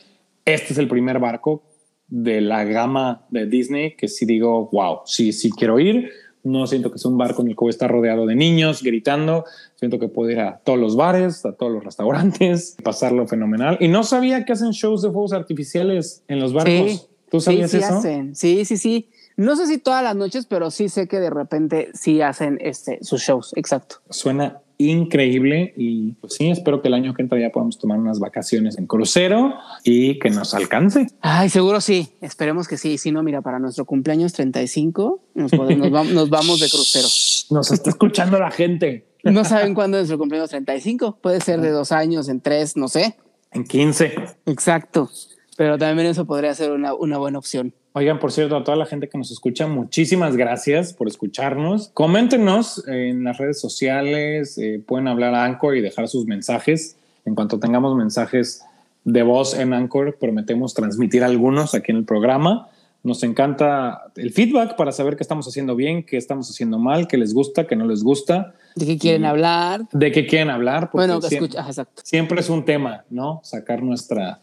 Este es el primer barco de la gama de Disney que si digo, wow, sí, sí quiero ir No siento que sea un bar con el que voy a estar rodeado de niños gritando. Siento que puedo ir a todos los bares, a todos los restaurantes, pasarlo fenomenal. Y no sabía que hacen shows de fuegos artificiales en los barcos. Sí, ¿Tú sabías sí, sí eso? hacen. Sí, sí, sí. No sé si todas las noches, pero sí sé que de repente sí hacen este, sus shows. Exacto. Suena increíble y pues sí, espero que el año que entra ya podamos tomar unas vacaciones en crucero y que nos alcance. Ay, seguro sí. Esperemos que sí. Si no, mira, para nuestro cumpleaños 35 nos, podemos- nos, va- nos vamos de crucero. Nos está escuchando la gente. No saben cuándo es nuestro cumpleaños 35. Puede ser de dos años, en tres, no sé. En 15. Exacto. Pero también eso podría ser una, una buena opción. Oigan, por cierto, a toda la gente que nos escucha, muchísimas gracias por escucharnos. Coméntenos en las redes sociales, eh, pueden hablar a Anchor y dejar sus mensajes. En cuanto tengamos mensajes de voz en Anchor, prometemos transmitir algunos aquí en el programa. Nos encanta el feedback para saber qué estamos haciendo bien, qué estamos haciendo mal, qué les gusta, qué no les gusta, ¿De qué quieren hablar? de qué quieren hablar. Bueno, que siem- escucha, exacto. siempre es un tema, ¿no? Sacar nuestra,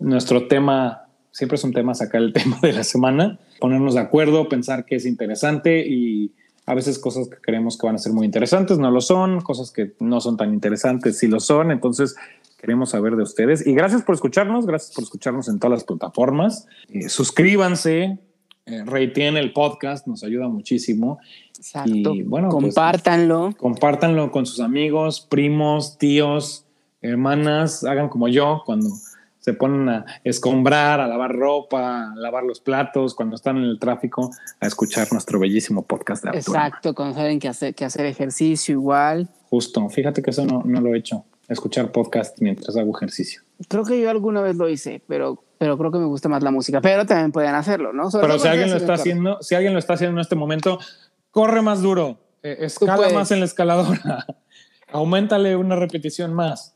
nuestro tema, siempre es un tema sacar el tema de la semana, ponernos de acuerdo, pensar que es interesante y a veces cosas que creemos que van a ser muy interesantes no lo son, cosas que no son tan interesantes sí lo son, entonces queremos saber de ustedes y gracias por escucharnos, gracias por escucharnos en todas las plataformas, Eh, suscríbanse, eh, el podcast, nos ayuda muchísimo. Exacto. Y, bueno, pues, Compártanlo. compártanlo con sus amigos, primos, tíos, hermanas, hagan como yo cuando se ponen a escombrar, a lavar ropa, a lavar los platos, cuando están en el tráfico, a escuchar nuestro bellísimo podcast de Autorama. Exacto, cuando saben que hacer, que hacer ejercicio igual. Justo, fíjate que eso no, no lo he hecho, escuchar podcast mientras hago ejercicio. Creo que yo alguna vez lo hice, pero, pero creo que me gusta más la música. Pero también pueden hacerlo, ¿no? Sobre Pero si alguien lo está haciendo, si alguien lo está haciendo en este momento, corre más duro, eh, escala más en la escaladora, aumentale una repetición más.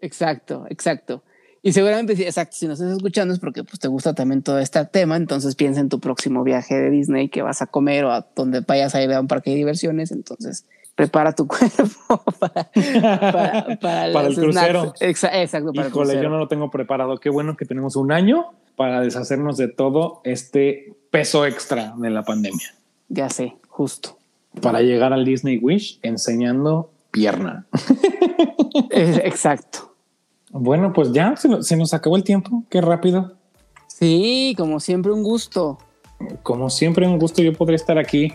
Exacto, exacto. Y seguramente, exacto, si nos estás escuchando es porque pues, te gusta también todo este tema, entonces piensa en tu próximo viaje de Disney que vas a comer o a donde vayas a ir a un parque de diversiones, entonces prepara tu cuerpo para, para, para Para el crucero. snacks. Exa- exacto, para el Híjole, yo crucero. no lo tengo preparado. Qué bueno que tenemos un año para deshacernos de todo este peso extra de la pandemia. Ya sé, justo. Para llegar al Disney Wish enseñando pierna. Exacto. Bueno, pues ya se, no- se nos acabó el tiempo. Qué rápido. Sí, como siempre, un gusto. Como siempre, un gusto. Yo podría estar aquí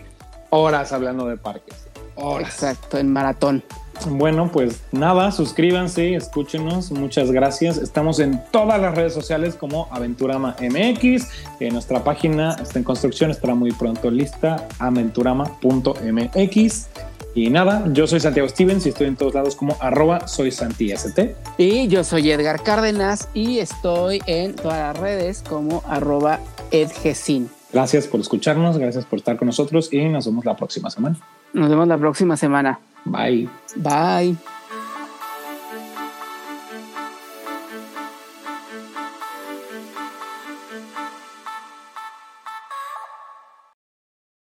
horas hablando de parques. Horas. Exacto, en maratón. Bueno, pues nada, suscríbanse, escúchenos, muchas gracias. Estamos en todas las redes sociales como Aventurama MX. Eh, nuestra página está en construcción, estará muy pronto lista, aventurama.mx. Y nada, yo soy Santiago Stevens y estoy en todos lados como arroba soy Santi ST. Y yo soy Edgar Cárdenas y estoy en todas las redes como arroba edgesin. Gracias por escucharnos, gracias por estar con nosotros y nos vemos la próxima semana. Nos vemos la próxima semana. Bye. Bye.